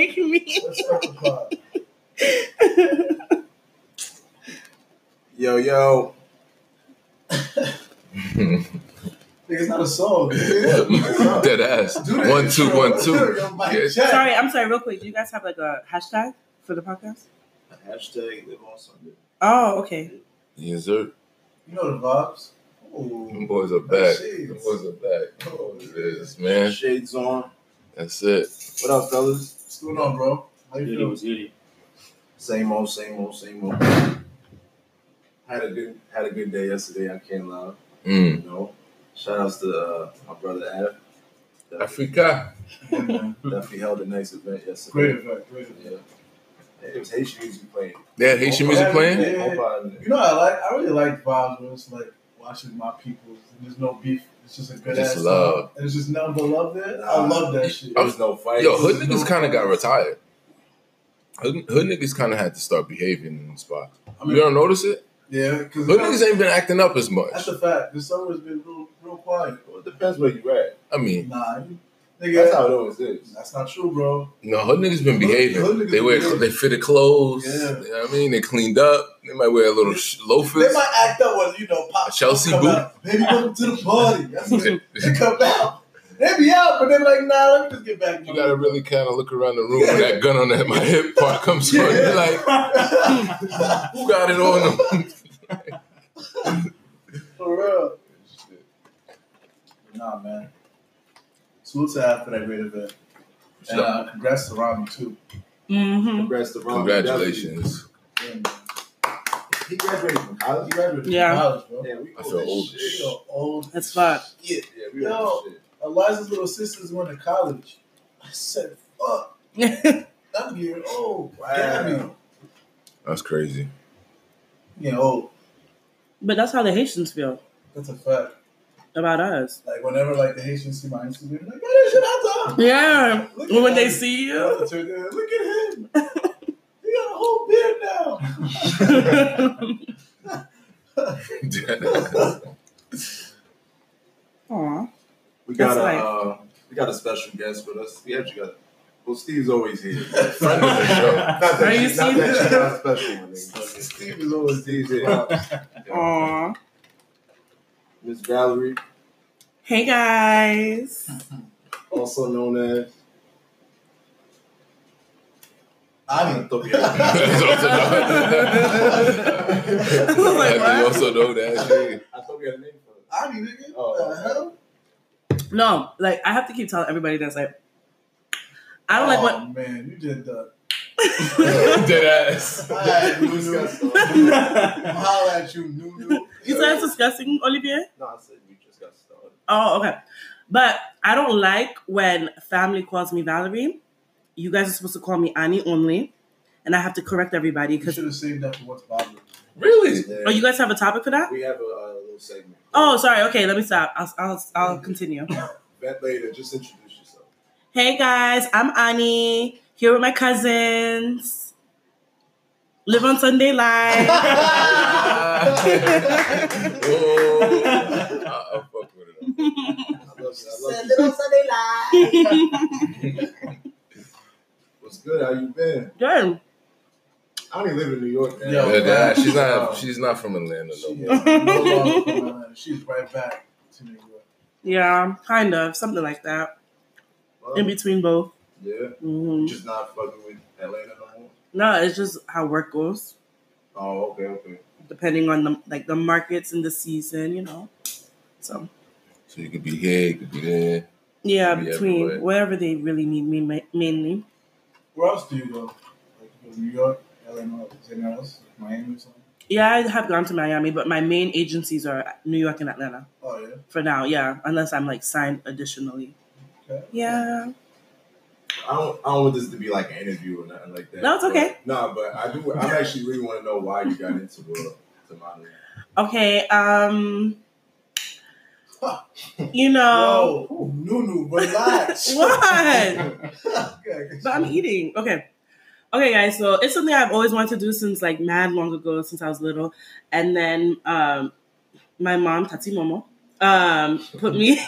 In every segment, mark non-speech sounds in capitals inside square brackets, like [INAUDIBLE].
make me. Let's start the pod. Yo, yo. [LAUGHS] Nigga, It's not a song. [LAUGHS] Dead ass. Do that One, two, intro. one, two. Yo, Mike Yeah. Sorry, I'm sorry. Real quick, do you guys have like a hashtag for the podcast? Hashtag live on Sunday. Oh, okay. Yes, sir. You know the vibes. Them boys are back. Shades. Them boys are back. Oh, you know what it is, man. Shades on. That's it. What up, fellas? What's going on, bro? How you Goody feeling? was goody. Same old, same old, same old. Had a good had a good day yesterday. I can't lie. Mm. You know. Shout outs to uh, my brother Adam. Africa. [LAUGHS] Definitely held a nice event yesterday. Great effect. Great effect. Yeah. It was Haitian music playing. They had Haitian music playing? Yeah. Nobody- You know, I like. I really like vibes when it's like watching my people. And there's no beef. It's just a good Just ass love. time. And it's just nothing but love there. I love that shit. There was no fight. Yo, hood niggas kind of got retired. Hood, hood niggas kind of had to start behaving in the spot. I You don't notice it? yeah, because Hood niggas ain't been acting up as much. that's a fact. The summer's been real, real quiet. Well, it depends where you're at. I mean, Nah, you, That's how it always is. that's not true, bro. no, hood niggas been behaving. hood niggas they wear, behave. they fitted clothes. Yeah. You know what I mean? They cleaned up. They might wear a little sh- They might act up when you know pop A Chelsea come boot. out, Baby, welcome to the party. That's what they, they come out. They be out, but they're like, nah, let me just get back. You gotta really kind of look around the room when that gun on that my hip part comes on. You're like, [LAUGHS] who got it on them? For real. [LAUGHS] Nah, man. Salute to Ad for that great event. And uh, congrats to Rami, too. Mm-hmm. Congrats to Ron. Congratulations. Yeah. He graduated from college. He graduated from Yeah. College, bro. Yeah, we I old feel as old as shit. You old. That's fuck. shit. Yeah, we Yo. old shit. Eliza's little sisters went to college. I said, fuck. [LAUGHS] I'm getting old. Wow. Gabby. That's crazy. You know, old. but that's how the Haitians feel That's a fact. About us. Like, whenever, like, the Haitians see my Instagram, like, hey, shit, I done. Yeah. Look at When they that. see you. have to turn to- Look at him. he got a whole beard now. [LAUGHS] Aw. We got That's a right. uh, we got a special guest with us. We actually got well, Steve's always here. Friend of the show. [LAUGHS] Not that, Are you she- not that serious? she's not special one. Steve is always Steve's [LAUGHS] here. Aw. Miss Valerie, Hey guys. [LAUGHS] also known as Ani. That's [LAUGHS] also [LAUGHS] I was like, also know that. I thought we had a name for it. Ani, nigga. Oh. What the hell? No, like I have to keep telling everybody that's like I don't like oh, what man, you did the. Dead ass. I had We you, discussed Nunu. it. Holla at you, Nunu. You said it's disgusting, Olivier? No, I said we just got started. Oh, okay. But I don't like when family calls me Valerie. You guys are supposed to call me Annie only. And I have to correct everybody You because should have saved that for what's bothering. Really? Yeah. Oh, you guys have a topic for that? we have a uh, little segment. Oh, sorry. Okay, let me stop. I'll I'll, I'll [LAUGHS] continue. Bet later, just introduce yourself. Hey guys, I'm Annie here with my cousins. Live on Sunday Live. [LAUGHS] oh, I, I fuck with it. I love it. I love it. What's good? How you been? Good. I don't even live in New York, man. Yeah, that- she's not. She's not from Atlanta no more. no. She's right back to New York. Yeah, kind of something like that. Well, In between both. yeah. hmm just not fucking with Atlanta no more. No, it's just how work goes. Oh, okay, okay. Depending on the like the markets and the season, you know. So So you could be here, you could be there. yeah, Be between everywhere. wherever they really need me mainly. Where else do you go? Like, you go New York, LA, no, is anywhere else? Like Miami or something? Yeah, I have gone to Miami, but my main agencies are New York and Atlanta Oh, yeah. for now. Yeah, unless I'm like signed additionally. Okay. Yeah, I don't. I don't want this to be like an interview or nothing like that. No, it's okay. But, nah, but I do. I actually really want to know why you got into uh, okay. Um, you [LAUGHS] know Nunu, relax. [LAUGHS] what? But I'm eating. Okay. Okay, guys. So it's something I've always wanted to do since like mad long ago, since I was little. And then um, my mom, Tati Momo, um, put me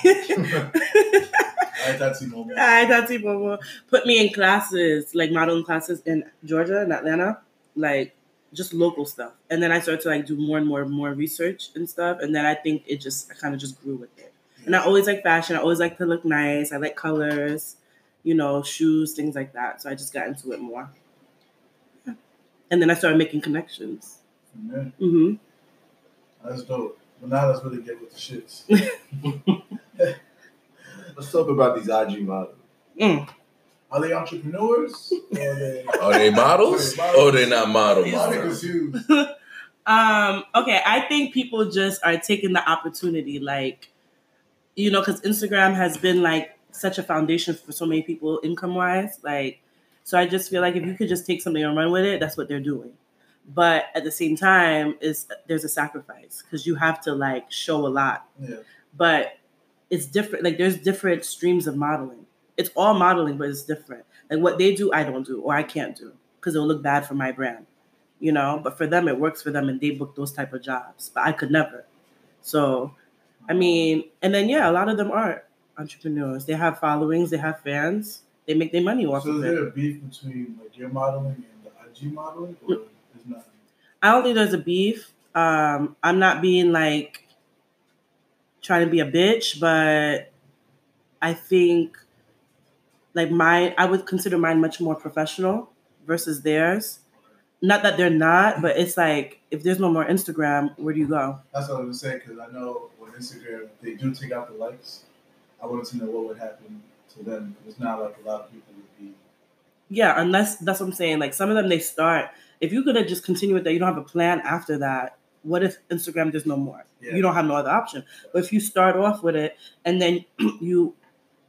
I thought T-Mobile. I thought people put me in classes, like modeling classes in Georgia and Atlanta, like just local stuff. And then I started to like do more and more and more research and stuff. And then I think it just I kind of just grew with it. And I always like fashion. I always like to look nice. I like colors, you know, shoes, things like that. So I just got into it more. Yeah. And then I started making connections. Yeah, hmm that's dope. But now let's really get with the shits. [LAUGHS] Let's talk about these IG models. Mm. Are they entrepreneurs? [LAUGHS] Or are they? Are they models? or they not model models? [LAUGHS] Um, okay, I think people just are taking the opportunity, like, you know, because Instagram has been like such a foundation for so many people income wise. Like, so I just feel like if you could just take something and run with it, that's what they're doing. But at the same time, is there's a sacrifice because you have to like show a lot. Yeah. But it's different. Like, there's different streams of modeling. It's all modeling, but it's different. Like what they do, I don't do, or I can't do because it'll look bad for my brand you know? But for them it works for them and they book those type of jobs but i could never. So i mean and then yeah a lot of them are entrepreneurs. They have followings they have fans they make their money off So of it. So is there a beef between like your modeling and the IG modeling, or is not? i don't think there's a beef. Um i'm not being like trying to be a bitch but i think like my i would consider mine much more professional versus theirs not that they're not but it's like if there's no more instagram where do you go That's what I was saying because I know on Instagram they do take out the likes. I wanted to know what would happen to them. It's not like a lot of people would be. Yeah, unless that's what I'm saying. Like some of them, they start. If you're gonna just continue with that, you don't have a plan after that. What if Instagram there's no more? Yeah. You don't have no other option. But if you start off with it and then [CLEARS THROAT] you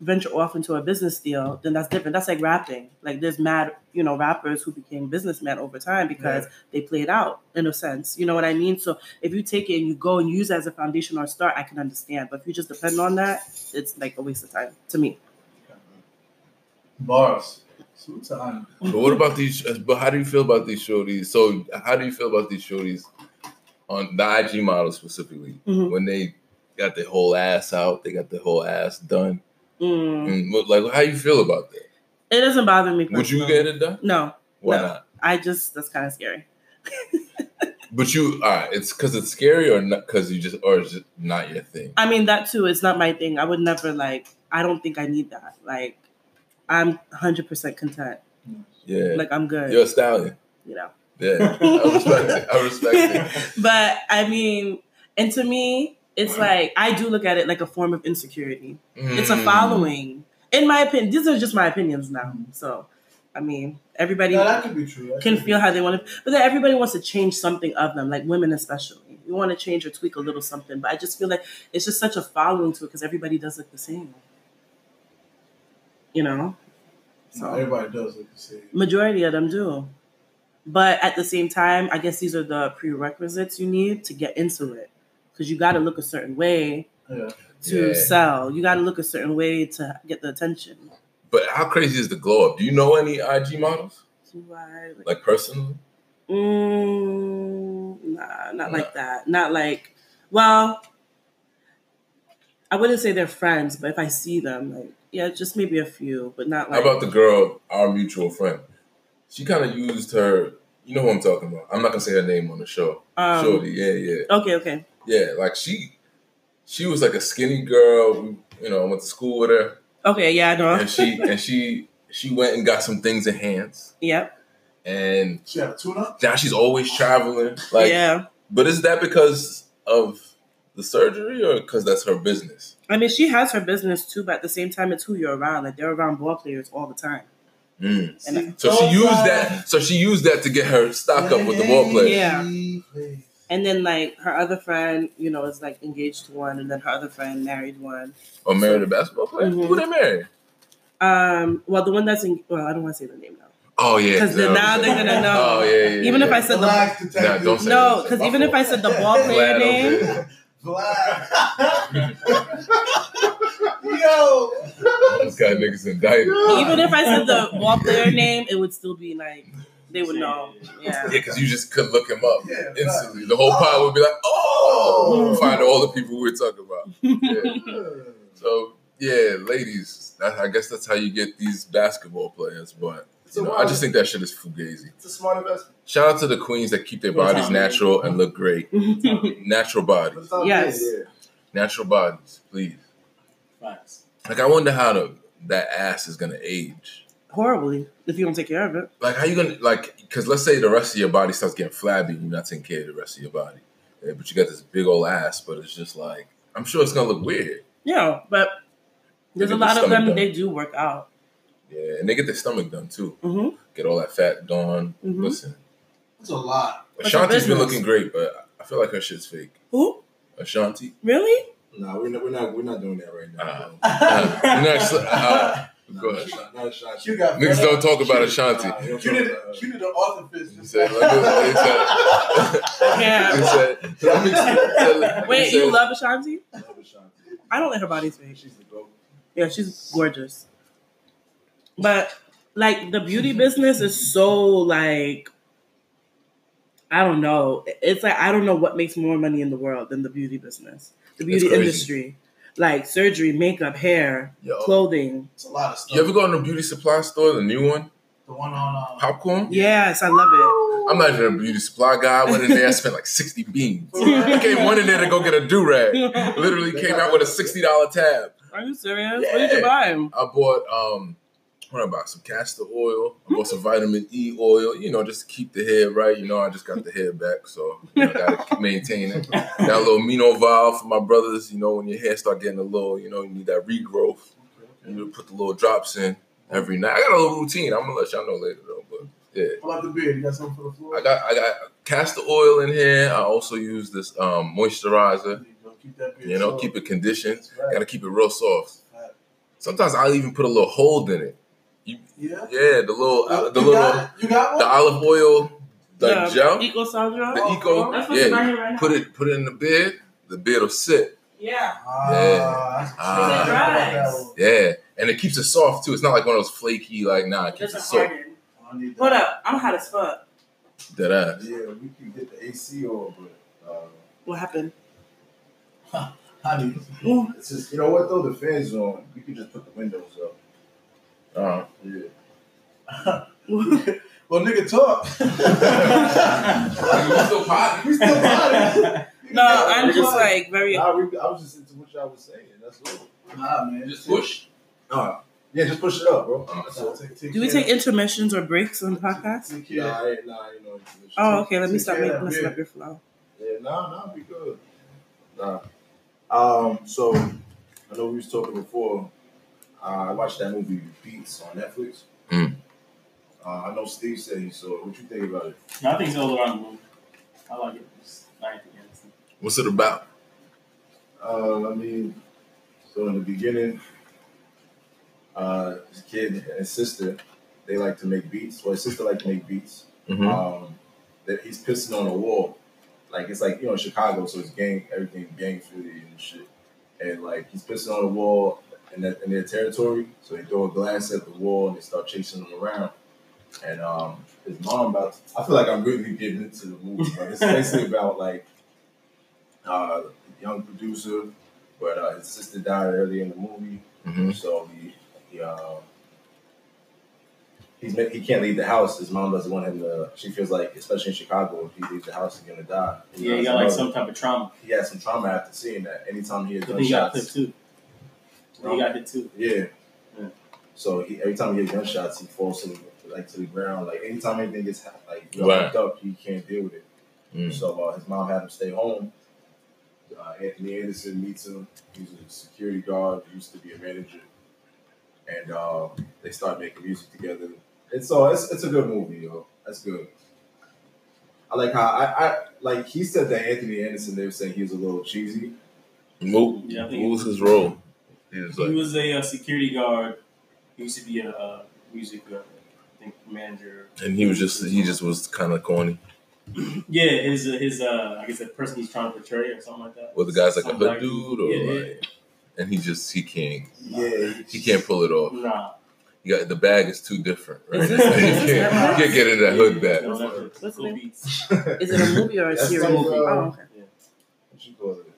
venture off into a business deal, then that's different. That's like rapping. Like there's mad, you know, rappers who became businessmen over time because Yeah. they played out in a sense. You know what I mean? So if you take it and you go and use it as a foundation or a start, I can understand. But if you just depend on that, it's like a waste of time to me. Bars. Salute. But what about these? But how do you feel about these shorties? So how do you feel about these shorties on the IG model specifically Mhm. when they got their whole ass out, they got their whole ass done? Mm. Like, how you feel about that? It doesn't bother me. Would you get it done? No, Why No. not? I just that's kind of scary. [LAUGHS] But you, all right, it's because it's scary or not because you just, or is it not your thing? I mean that too. It's not my thing. I would never like. I don't think I need that. Like, I'm 100 percent content. Yeah. Like I'm good. You're a stallion. You know. Yeah. I respect it. I respect it. [LAUGHS] But I mean, and to me, it's like I do look at it like a form of insecurity. It's a Mm. following. In my opinion, these are just my opinions now. So, I mean, everybody No, that could be true. That can could feel be how they want to, but then everybody wants to change something of them, like women especially. You want to change or tweak a little something, but I just feel like it's just such a following to it because everybody does look the same. You know, No, so everybody does look the same. majority of them do, but at the same time, I guess these are the prerequisites you need to get into it because you got to look a certain way Yeah. to Yeah. sell. You got to look a certain way to get the attention. But how crazy is the glow up? Do you know any IG models, Do I- like personally? Mm, nah, not like that. Not like, well, I wouldn't say they're friends, but if I see them, like, yeah, just maybe a few, but not like. How about the girl, our mutual friend? She kind of used her. You know who I'm talking about. I'm not gonna say her name on the show. um, Shorty, yeah, yeah, Okay, okay. Yeah. Like she, she was like a skinny girl. We, you know, I went to school with her, Okay, yeah, I know. and she [LAUGHS] and she she went and got some things enhanced, Yep. and She had a tune up? now she's always traveling. Like, yeah. but is that because of the surgery or because that's her business? I mean, she has her business too, but at the same time, it's who you're around. Like, they're around ball players all the time. Mm. And- So she used that. So she used that to get her stock up with the ball players. Yeah. And then, like, her other friend, you know, is like engaged to one, and then her other friend married one. Or married a basketball player. Mhm. Who they married? Um, well, the one that's in, well, I don't want to say the name now. Oh yeah, Because no. now they're gonna [LAUGHS] know. Oh yeah, yeah. Even yeah. if I said the Relax, detective. Nah, don't say no, because My even if. I said the ball player Glad, name, okay. [LAUGHS] Yo. [LAUGHS] This guy niggas indicted. even if I said the ball player name, it would still be like they would know. Yeah. Yeah, because you just could look him up Yeah, instantly. The whole pod would be like, oh, oh. find all the people we are talking about. Yeah. [LAUGHS] So yeah, ladies, that, I guess that's how you get these basketball players. But you know, I just think that shit is fugazi. It's a smart investment. Shout out to the queens that keep their bodies natural and look great. [LAUGHS] Natural bodies, But it's not Yes. natural bodies, please. Facts. Like I wonder how the that ass is gonna age. Horribly if you don't take care of it. Like how you gonna like? Because let's say the rest of your body starts getting flabby, and you're not taking care of the rest of your body, Yeah, but you got this big old ass. But it's just like I'm sure it's gonna look weird. Yeah, but there's a Get the lot of them. done. They do work out. Yeah, and they get their stomach done too. hmm Get all that fat gone. Mhm. Listen, It's a lot. Ashanti's been looking great, but I feel like her shit's fake. Who? Ashanti. Really? No, we're not. We're not. We're not doing that right now. Uh. Uh, [LAUGHS] next, uh, No, go ahead. not- not Ashanti. You got Niggas don't talk about Ashanti. Nah, you don't You did about her. you did the author fist. He said, now. like, said, Yeah. he said, let me- he Wait, you love Ashanti? I love Ashanti. I don't think her body fake. She's the goat. Yeah, she's gorgeous. But like the beauty business is so like I don't know. It's like I don't know what makes more money in the world than the beauty business. The beauty industry. Like surgery, makeup, hair, Yo, clothing. It's a lot of stuff. you ever go in a beauty supply store, the new one, the one on uh, popcorn? Yes, I love it. I'm not even a beauty supply guy. I went in there, I spent like 60 beans. [LAUGHS] I came one in there to go get a do rag. Literally came out with a $60 tab. Are you serious? What did you Yeah. buy? I bought um what I buy? Some castor oil. I bought some vitamin E oil, you know, just to keep the hair right. You know, I just got the hair back, so you know, gotta maintain it. [LAUGHS] Got a little amino valve for my brothers, you know, when your hair start getting a little, you know, you need that regrowth. You put the little drops in every night. I got a little routine. I'm gonna let y'all know later though, but yeah. What about the beard? You got something for the floor? I got I got castor oil in here. I also use this um moisturizer. You. Keep You know, short. keep it conditioned. Right. Gotta keep it real soft. Right. Sometimes I'll even put a little hold in it. Yeah. Yeah, the little uh, the you little got? You got the olive oil, the Yeah, gel, Eco Sandra. the Oh, eco. That's what's Yeah, hair right now. put it put it in the beard. The beard will sit. Yeah. Ah, Yeah. that's- Ah. I got. Yeah, and it keeps it soft too. It's not like one of those flaky like nah. It It keeps it soft. harden. That. Hold up. I'm hot as fuck. That ass. Yeah, we can get the AC on, but uh, What happened? [LAUGHS] I need Ooh. it's just you know what though. The fans on. We can just put the windows up. Uh, Yeah. [LAUGHS] Well, nigga, talk. [LAUGHS] we still potting. we still got it. no, I'm just like very. Nah, we, I was just into what y'all was saying. That's all. Nah, man. Just push. Nah, yeah, just push it up, bro. Uh, That's all. Take- take Do we care- take intermissions or breaks on the podcast? Take care. Nah, I nah, you know. it's- Oh, okay. Let me Take stop care of making that messing beard. up your flow. Yeah, nah, nah, be good. Nah. Um, so I know we was talking before. Uh, I watched that movie Beats on Netflix. Mm. Uh, I know Steve said he saw it. What you think about it? No, I think it's all around the room. I like it. It's nice. What's it about? Uh, I mean, so in the beginning, uh, his kid and his sister, they like to make beats. Well, his sister like to make beats. Mhm. Um, that he's pissing on a wall, like it's like you know Chicago, so it's gang everything gang affiliated and shit. And like he's pissing on a wall in that in their territory, so they throw a glass at the wall and they start chasing them around. And um, his mom about. To, I feel like I'm really getting into the movie, but it's basically [LAUGHS] about like uh, young producer, but uh, his sister died early in the movie, Mhm. so he he uh, he's he can't leave the house. His mom doesn't want him to. She feels like, especially in Chicago, if he leaves the house, he's gonna die. Yeah, he knows got like his some type of trauma. He had some trauma after seeing that. Anytime he had But then he got clipped too. He got hit too. yeah. Yeah. So he, every time he gets gunshots, he falls to the, like to the ground. Like anytime anything gets like Right. up, he can't deal with it. Mm. So uh, his mom had him stay home. Uh, Anthony Anderson meets him. He's a security guard. Used to be a manager, and uh, they start making music together. It's all it's, it's a good movie, yo. That's good. I like how I, I like he said that Anthony Anderson. They were saying he was a little cheesy. What, Yeah, what was his role? He was He was a, uh security guard. He used to be a uh, music, uh, I think, manager. and he was just he just was kind of corny. [CLEARS THROAT] Yeah, his uh, his uh, I guess the person he's trying to portray or something like that. Well, the guy's like a Some hood black dude, or Yeah, like, and he just he can't Yeah, he can't pull it off. Nah. You got the bag is too different, right? [LAUGHS] You can't, you can't get in that hood bag. What's What's Go the. [LAUGHS] Is it a movie or a That's series? like, uh, oh, okay. What you call it?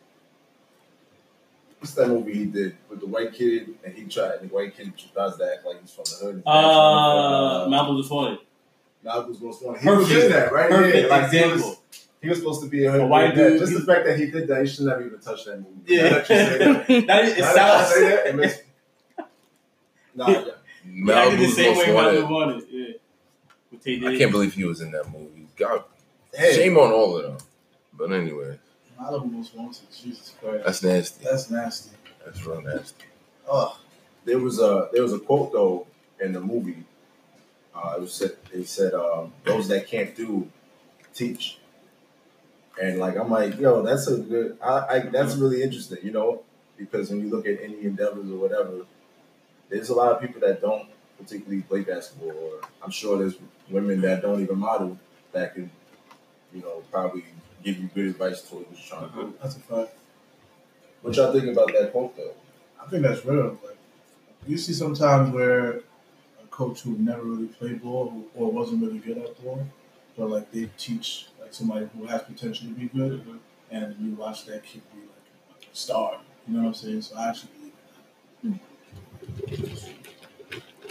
What's that movie he did with the white kid and he tried and the white kid tries to act like he's from the hood. Uh, Malibu was funny. Malibu's most wanted. He was Perfect. in that, right? Perfect yeah, like he example. was, he was supposed to be a, hood A white dude, Just he- the fact that he did that, he should never even touch that movie. Yeah. That [LAUGHS] that- it now I sounds. say that, it makes- [LAUGHS] Nah, yeah. Yeah, I did the Malibu's same way Most Wanted. Wanted. Yeah. I can't believe he was in that movie. God, Hey, shame on all of them. But anyway, Malibu most wanted. Jesus Christ. that's nasty. That's nasty. That's real nasty. Oh, there was a there was a quote though in the movie. Uh, it was said they said um, those that can't do teach, and like I'm like yo that's a good I, I that's really interesting you know because when you look at any endeavors or whatever, there's a lot of people that don't particularly play basketball or I'm sure there's women that don't even model that could you know probably give you good advice towards what you're trying to do. That's a fact. What y'all think about that quote though? I think that's real. Like you see sometimes where a coach who never really played ball or wasn't really good at ball, but like they teach like somebody who has potential to be good, mm-hmm. and you watch that kid be like a star. You know what I'm saying? So I actually believe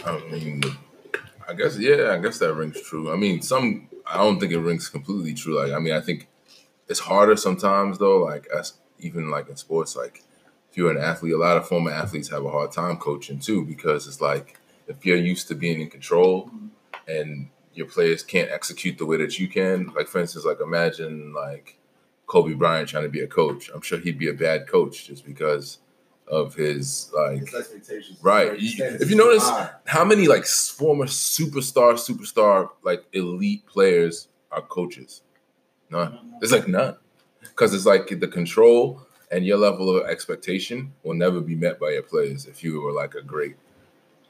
I mean, I guess yeah, I guess that rings true. I mean, some I don't think it rings completely true. Like, I mean, I think it's harder sometimes though. Like, as even like in sports, like if you're an athlete, a lot of former athletes have a hard time coaching too because it's like if you're used to being in control and your players can't execute the way that you can. Like, for instance, like imagine like Kobe Bryant trying to be a coach. I'm sure he'd be a bad coach just because of his like His expectations, Right. If you notice- high. how many like former superstar, superstar, like elite players are coaches? None. There's like none. Because it's like the control and your level of expectation will never be met by your players if you were like a great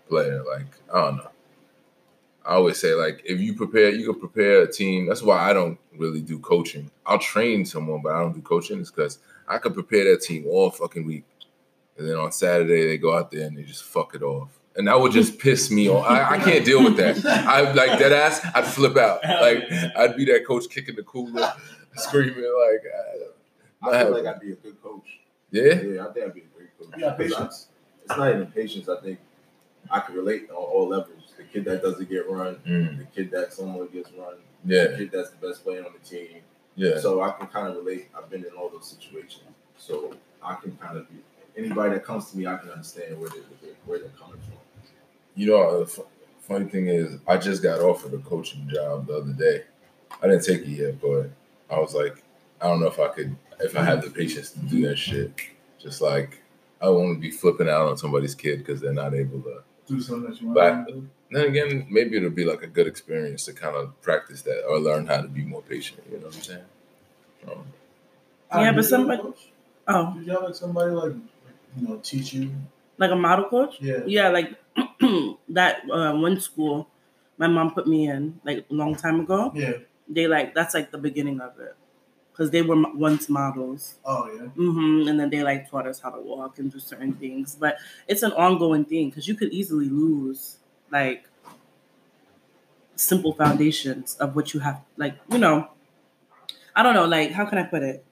player. Like, I don't know. I always say, like, if you prepare, you can prepare a team. That's why I don't really do coaching. I'll train someone, but I don't do coaching. It's because I could prepare that team all fucking week. And then on Saturday, they go out there and they just fuck it off. And that would just piss me off. I, I can't deal with that. I like that ass. I'd flip out. Like I'd be that coach kicking the cooler, screaming like, uh, I feel like I'd be a good coach. yeah. Yeah, I think I'd be a great coach. Yeah, Because patience. I- It's not even patience. I think I can relate on all levels. The kid that doesn't get run, Mm, the kid that someone gets run, yeah, the kid that's the best player on the team. yeah. So I can kind of relate. I've been in all those situations. So I can kind of be anybody that comes to me, I can understand where they're, where they're coming from. You know, the fu- funny thing is, I just got offered a coaching job the other day. I didn't take it yet, but I was like, I don't know if I could, if I had the patience to do that shit. Just like, I don't want to be flipping out on somebody's kid because they're not able to. do something that you But- want to do. Then again, maybe it'll be like a good experience to kind of practice that or learn how to be more patient. You know what I'm saying? Um, Yeah, but somebody- have a coach? Oh, Did you have like somebody like, like you know teach you? like a model coach? Yeah. Yeah, like [CLEARS THROAT] that uh, one school my mom put me in like a long time ago. Yeah. They like that's like the beginning of it because they were once models. Oh yeah. hmm And then they like taught us how to walk and do certain things. But it's an ongoing thing because you could easily lose like simple foundations of what you have. Like, you know, I don't know, like, how can I put it?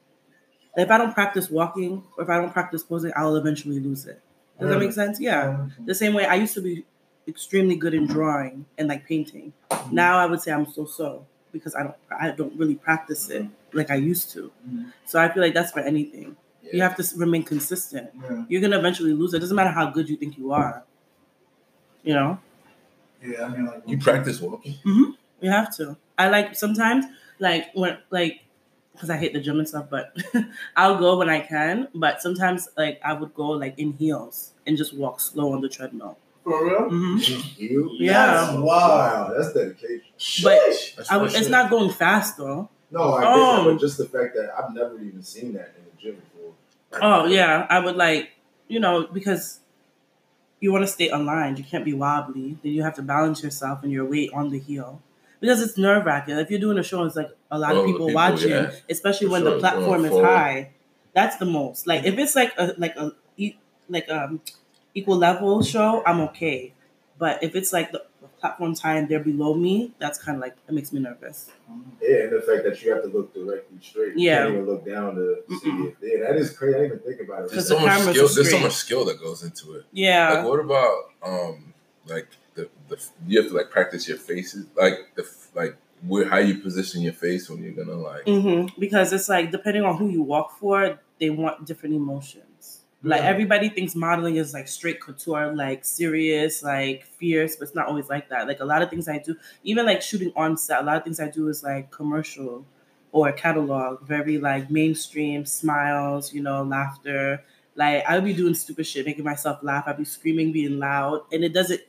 If I don't practice walking or if I don't practice posing, I'll eventually lose it. Does that make sense? Yeah. Um, The same way I used to be extremely good in drawing and like painting. Mm-hmm. Now I would say I'm so so because I don't I don't really practice it mm-hmm. like I used to. So I feel like that's for anything. You have to remain consistent. Yeah. You're gonna eventually lose it. Doesn't matter how good you think you are. You know, Yeah. I mean like you practice walking? you have to. I like sometimes like when like because I hate the gym and stuff, but [LAUGHS] I'll go when I can. But sometimes like I would go like in heels and just walk slow on the treadmill. for real. hmm You? Yeah. Wow, that's dedication. But That's I it's not going fast though. No, I get Oh. that, but just the fact that I've never even seen that in the gym before. Oh yeah, I would like you know because you want to stay aligned. You can't be wobbly. Then you have to balance yourself and your weight on the heel because it's nerve wracking. If you're doing a show, and it's like a lot Oh, of people, people, watching, yeah. especially For when sure, the platform is high. That's the most. Like if it's like a like a like um equal level show, I'm okay. But if it's like the platform's high and they're below me, that's kind of like it makes me nervous. Yeah, and the fact that you have to look directly straight. You Yeah. can't even look down to see Mm-mm. it. Yeah, that is crazy. I didn't even think about it. Because There's the so much cameras skill. There's so much skill that goes into it. Yeah. Like, what about um, like the the you have to like practice your faces, like the like where how you position your face when you're gonna like. mm-hmm. Because it's like depending on who you walk for, they want different emotions. Like Yeah. everybody thinks modeling is like straight couture, like serious, like fierce, but it's not always like that. Like a lot of things I do, even like shooting on set, a lot of things I do is like commercial or catalog, very like mainstream smiles, you know, laughter. Like I would be doing stupid shit, making myself laugh. I'd be screaming, being loud, and it doesn't.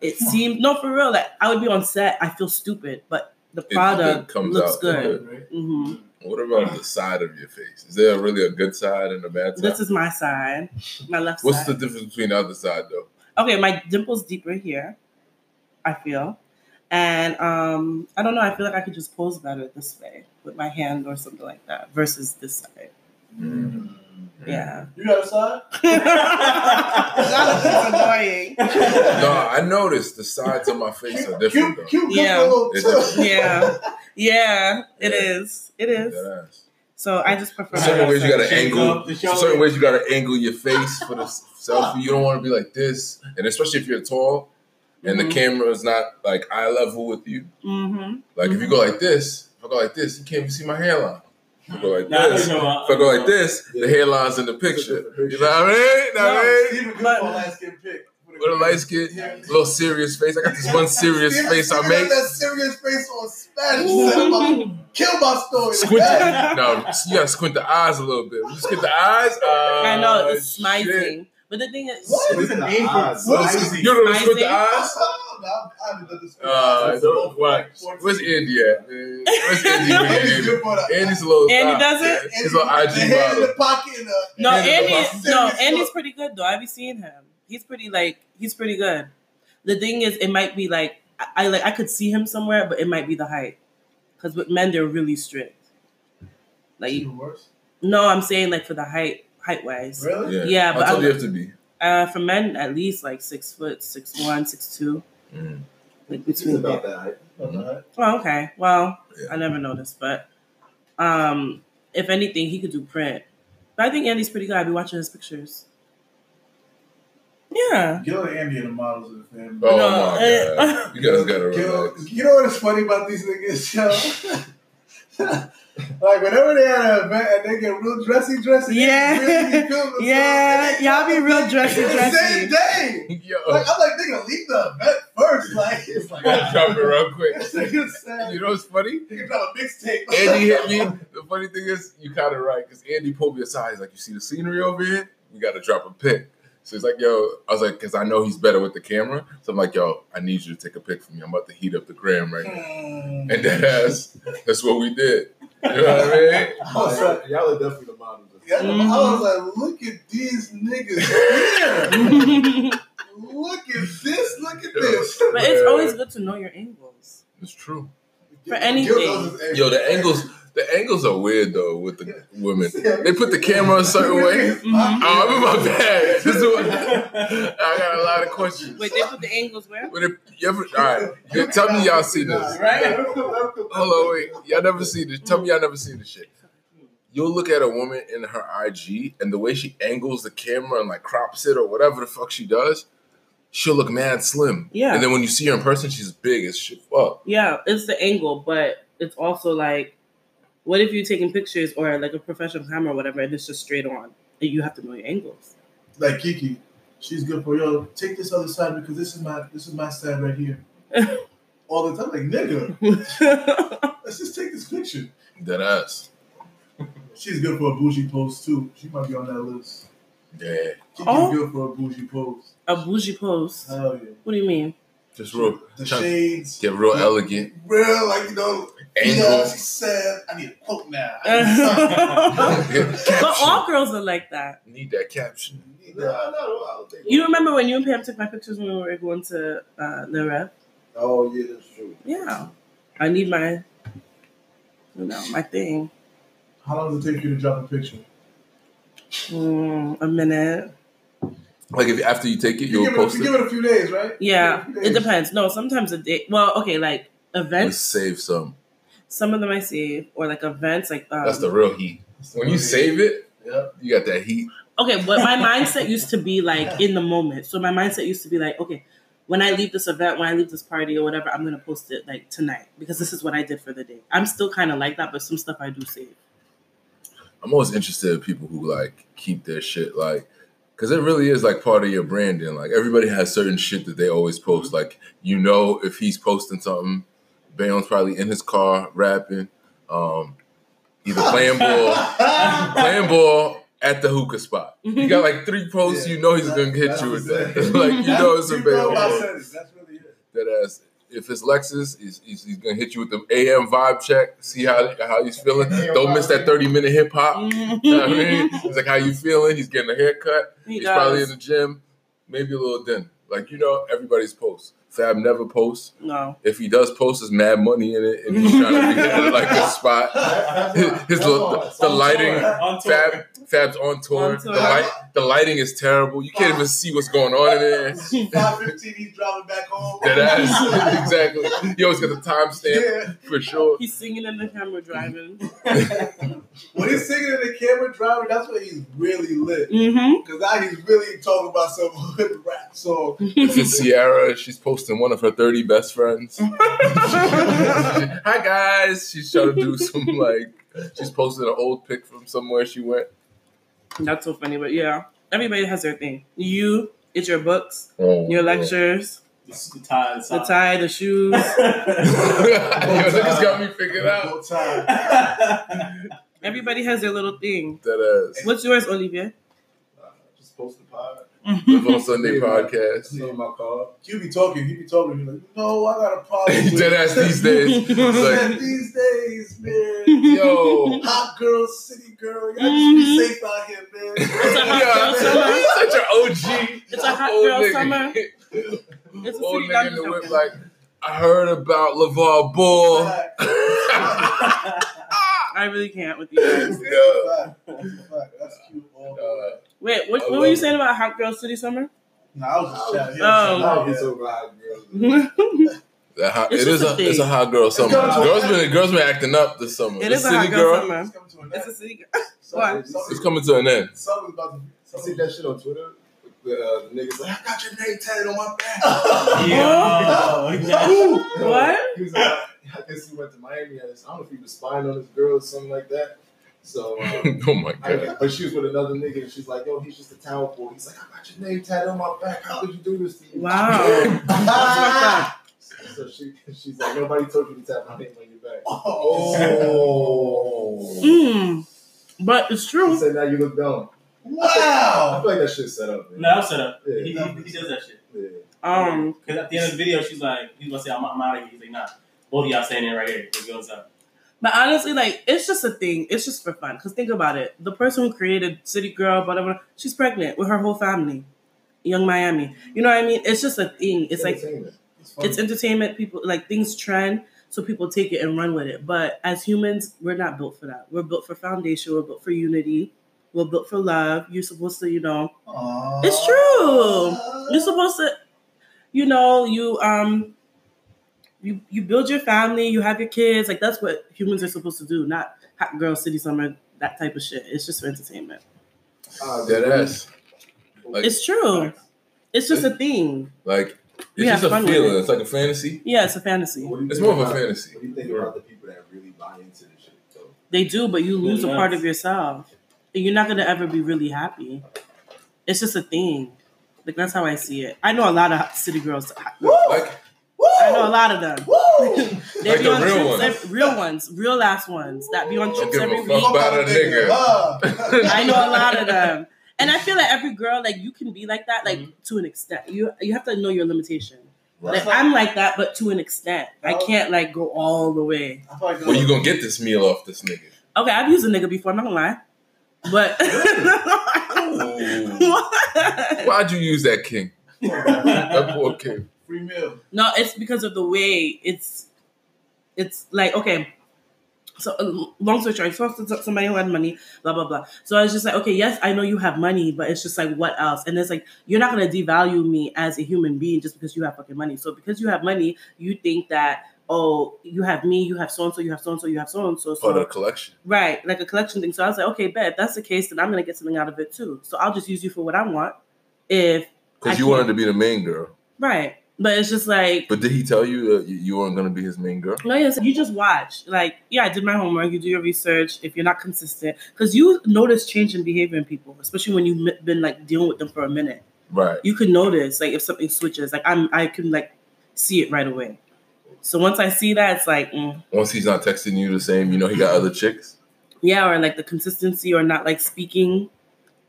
It seemed no for real. Like I would be on set, I feel stupid, but the it product comes looks out good. Right? hmm What about the side of your face? Is there really a good side and a bad side? This is my side, my left What's the difference between the other side though? okay, my dimple's deeper here. I feel, and um, I don't know. I feel like I could just pose better this way with my hand or something like that versus this side. Mm. Yeah, You got a side? [LAUGHS] [LAUGHS] that's annoying. No, I noticed the sides of my face are different though. Cute, cute, Yeah. little It's tip. Yeah, yeah, it Yeah. is. It is. So I just prefer. Certain ways you gotta Shades angle. up. Certain ways you gotta angle your face for the selfie. You don't want to be like this, and especially if you're tall and the Mhm. camera is not like eye level with you. Mhm. Like if you go like this, if I go like this, you can't even see my hairline. If I go like this, you if I go like this, the hairline's in the picture. You know what I mean? Know what I mean? Steven good But- for a light skin pick. With a light skin, little serious face. I got this one serious face I make. that serious face on Spanish. He I'm about to kill my story. Squint [LAUGHS] no, you gotta squint the eyes a little bit. When you squint the eyes, uh, I know it's shit. smizing, but the thing is, What? What's the name for it? You don't squint the eyes? No, I haven't done this. Uh, don't- Where's Andy at? man? [LAUGHS] Where's Andy? when Andy's need good him? for the- Andy's a little. Andy uh, does it? yeah, He's an the IG hand in the pocket and the no, Andy Andy, the no. Andy's pretty good though. I've seen him. He's pretty like he's pretty good. The thing is, it might be like I, I like I could see him somewhere, but it might be the height. Because with men, they're really strict. Like Even worse. no, I'm saying like for the height, height wise. Really? Yeah, Yeah, but How tall I- do you have to be? Uh, for men, at least like six foot, six one, six two, Mm. like It's about that height. Okay. Oh, okay. Well, Yeah. I never noticed, but um, if anything, he could do print. But I think Andy's pretty good. I've been watching his pictures. Yeah. Get all Andy and the models in the family. Oh No, my eh, god, you guys gotta You know, you know what is funny about these niggas, yo? [LAUGHS] [LAUGHS] like whenever they at an event and they get real dressy, dressy, Yeah. really be feeling themselves, [LAUGHS] Yeah, and they y'all be real dressy, dressy. Same day. Yo, Like I'm like, nigga, leave the event first. [LAUGHS] Like it's like, gotta jump it real quick. This nigga said, You know what's funny? nigga drop a mixtape. Andy hit me. [LAUGHS] The funny thing is, you kind of right because Andy pulled me aside. He's like, "You see the scenery over here? We got to drop a pic." So he's like, "Yo," I was like, "Cause I know he's better with the camera." So I'm like, "Yo, I need you to take a pic for me. I'm about to heat up the gram right now." Mm. And that ass, that's what we did. You know what I mean? I was like, Y'all are definitely the models. yeah, I was like, look at these niggas here. [LAUGHS] Look at this. Look at this. but it's always good to know your angles. It's true. For anything. Yo, the angles, the angles are weird though with the women. [LAUGHS] They put the camera a certain way. [LAUGHS] Mhm. Oh, I'm in my bag. What, I got a lot of questions. Wait, they put the angles where? When it, you ever, all right, yeah, tell me y'all see this. Right? Hold on, wait. Y'all never seen this. Tell me y'all never seen this shit. You'll look at a woman in her IG and the way she angles the camera and like crops it or whatever the fuck she does, she'll look mad slim. Yeah. And then when you see her in person, she's big as shit. Fuck. Yeah, it's the angle, but it's also like, what if you're taking pictures or like a professional camera or whatever, and it's just straight on, and you have to know your angles. Like Kiki, she's good for yo. Take this other side because this is my this is my side right here. [LAUGHS] All the time, like nigga, [LAUGHS] let's just take this picture. That ass. She's good for a bougie pose too. She might be on that list. Yeah. Kiki's Oh. good for a bougie pose. a bougie pose. Hell yeah. What do you mean? Just real. The shades, Get real elegant. real like you know. Yeah, Angles. she said, "I need a quote now." [LAUGHS] I need something." [LAUGHS] but all girls are like that. Need that caption. No, no, I don't think. You remember when you and Pam took my pictures when we were going to uh, the rep? Oh yeah, that's true. Yeah, I need my, you know, my thing. How long does it take you to drop a picture? Mm, a minute. Like if after you take it, You you'll give, it, post you it. give it a few days, right? Yeah, Give a few it depends. No, sometimes a day. Well, okay, like Let's events. save some. Some of them I save, or like events, like um, That's the real heat. When you save it, Yeah. you got that heat. okay. But my [LAUGHS] mindset used to be like in the moment. So my mindset used to be like, okay, when I leave this event, when I leave this party or whatever, I'm gonna post it like tonight because this is what I did for the day. I'm still kind of like that, but some stuff I do save. I'm always interested in people who like keep their shit like because it really is like part of your branding. Like everybody has certain shit that they always post. Like you know, if he's posting something, Bayon's probably in his car rapping, um, either playing ball, [LAUGHS] playing ball at the hookah spot. You got like three posts. Yeah, you know he's that- gonna hit you with that. [LAUGHS] Like you know it's a You Bayon. my post. settings. That's really it. That ass. If it's Lexus, he's, he's, he's gonna hit you with the AM vibe check. See how how he's feeling. Don't miss that thirty minute hip hop. [LAUGHS] You know what I mean? He's like, how you feeling? He's getting a haircut. He He's does. probably in the gym, maybe a little din. Like you know, everybody's posts. Fab never posts. No. If he does post, there's mad money in it, and he's trying to be [LAUGHS] at like a spot. [LAUGHS] His, his little, the, the lighting, Fab, Fab's on tour. On tour. The light, the lighting is terrible. You can't even see what's going on in there. [LAUGHS] Five fifteen, he's driving back home. That ass, [LAUGHS] exactly. He always got the timestamp Yeah. for sure. He's singing in the camera driving. [LAUGHS] When he's singing in the camera driving, that's when he's really lit. Mm-hmm. Because now he's really talking about some hood rap song. If it's Sierra, she's posting one of her 30 best friends. Hi guys. She's trying to do some like she's posted an old pic from somewhere she went. [LAUGHS] That's so funny, but yeah, everybody has their thing. You, it's your books, Oh, your lectures, The tie, the the tie, the shoes. [LAUGHS] Yo, niggas got me figured out. Whole time. Everybody has their little thing. That ass. What's yours, Olivia? Uh, just post the pod. Live on Sunday podcast. See in my car. You be talking, you be talking, you like, no, I got a problem with [LAUGHS] Dead ass these days. [LAUGHS] It's Man, like, these days, man. yo. Hot girl, city girl, y'all just be safe out here, man. [LAUGHS] It's a hot girl Yeah, summer. he's such an OG. It's a hot Old girl nigga. summer. It's a Old city nigga in the whip like, I heard about LaVar Ball. I really can't with you guys. Yeah. Fact. Fact. That's cute. all. Uh, Wait, what, what were you it. saying about Hot Girl City Summer? No, I was just chatting. Oh. Now he's Yeah. girl. it [LAUGHS] hot, It's it is a, a thing. it's a hot girl summer. coming Girls been girls been acting up this summer. the is a city hot girl, girl summer. It's coming to an It's a city girl. Something- What? it's coming to an end. Something's about to You see that shit on Twitter? The, uh, the niggas like, I got your name tatted on my back. [LAUGHS] Yeah. yeah. [LAUGHS] What? He was like, I guess he went to Miami. And I don't know if he was spying on this girl or something like that. So, um, [LAUGHS] oh my I, god. but she was with another nigga, and she's like, "Yo, he's just a town boy." He's like, "I got your name tatted on my back. How could you do this to you?" Wow. [LAUGHS] [LAUGHS] So she, she's like, "Nobody told you to tap my name on your back." Oh. Mm. But it's She true. said, "Now you look dumb." Wow. I Wow. feel like that shit's set up. Man. No, I'm set up. Yeah. He, he, he does that shit. Yeah. Um, Because at the end of the video, she's like, he's gonna say, I'm, I'm out of here. He's like, nah, both of y'all staying in right here. It goes up. But honestly, like, it's just a thing. It's just for fun. Because think about it. The person who created City Girl, whatever, she's pregnant with her whole family. Young Miami. You know what I mean? It's just a thing. It's like, Entertainment. It's it's entertainment. People, like, things trend. So people take it and run with it. But as humans, we're not built for that. We're built for foundation. We're built for unity. We're built for love. You're supposed to, you know, Aw. It's true. You're supposed to, you know, you um, you you build your family, you have your kids. Like that's what humans are supposed to do. Not hot girl city summer that type of shit. It's just for entertainment. Uh, Dead ass. Like, It's true. It's just a thing. like We it's have just a fun with feeling. it. It's like a fantasy. Yeah, it's a fantasy. What do you It's think more of a fantasy. What do you think about the people that really buy into this shit? Though? They do, but you lose a Yeah. part of yourself. And you're not gonna ever be really happy. It's just a thing. Like that's how I see it. I know a lot of city girls. Like I know a lot of them. Woo! [LAUGHS] They Like be the on real trips, ones. ev- real ones, real ass ones that be on trips give a every fuck week. about a nigga. [LAUGHS] I know a lot of them, and I feel like every girl, like you can be like that, like Mm-hmm. to an extent. You you have to know your limitation. That's Like I'm like that, but to an extent. I can't like go all the way. Like Well, you gonna get this meal off this nigga. Okay, I've used a nigga before. I'm not gonna lie, but [LAUGHS] What? Why'd you use that king? That poor king. Free meal. No, it's because of the way it's it's like okay. So uh, long story short, I talked to somebody who had money, blah blah blah. So I was just like, okay, yes, I know you have money, but it's just like, what else? And it's like, you're not gonna devalue me as a human being just because you have fucking money. So because you have money, you think that oh, you have me, you have so and so, you have so and so, you have so and so. Part of the collection. right, like a collection thing. So I was like, okay, bet if that's the case, then I'm gonna get something out of it too. So I'll just use you for what I want. If Because you wanted to be the main girl. right, but it's just like. But did he tell you that you- weren't going to be his main girl? No, yes, you just watch. Like, yeah, I did my homework. You do your research. If you're not consistent, because you notice change in behavior in people, especially when you've been like dealing with them for a minute. Right. You can notice like if something switches. Like I'm, I can like see it right away. So once I see that, it's like, mm, Once he's not texting you the same, you know he got other chicks. yeah, or like the consistency, or not like speaking.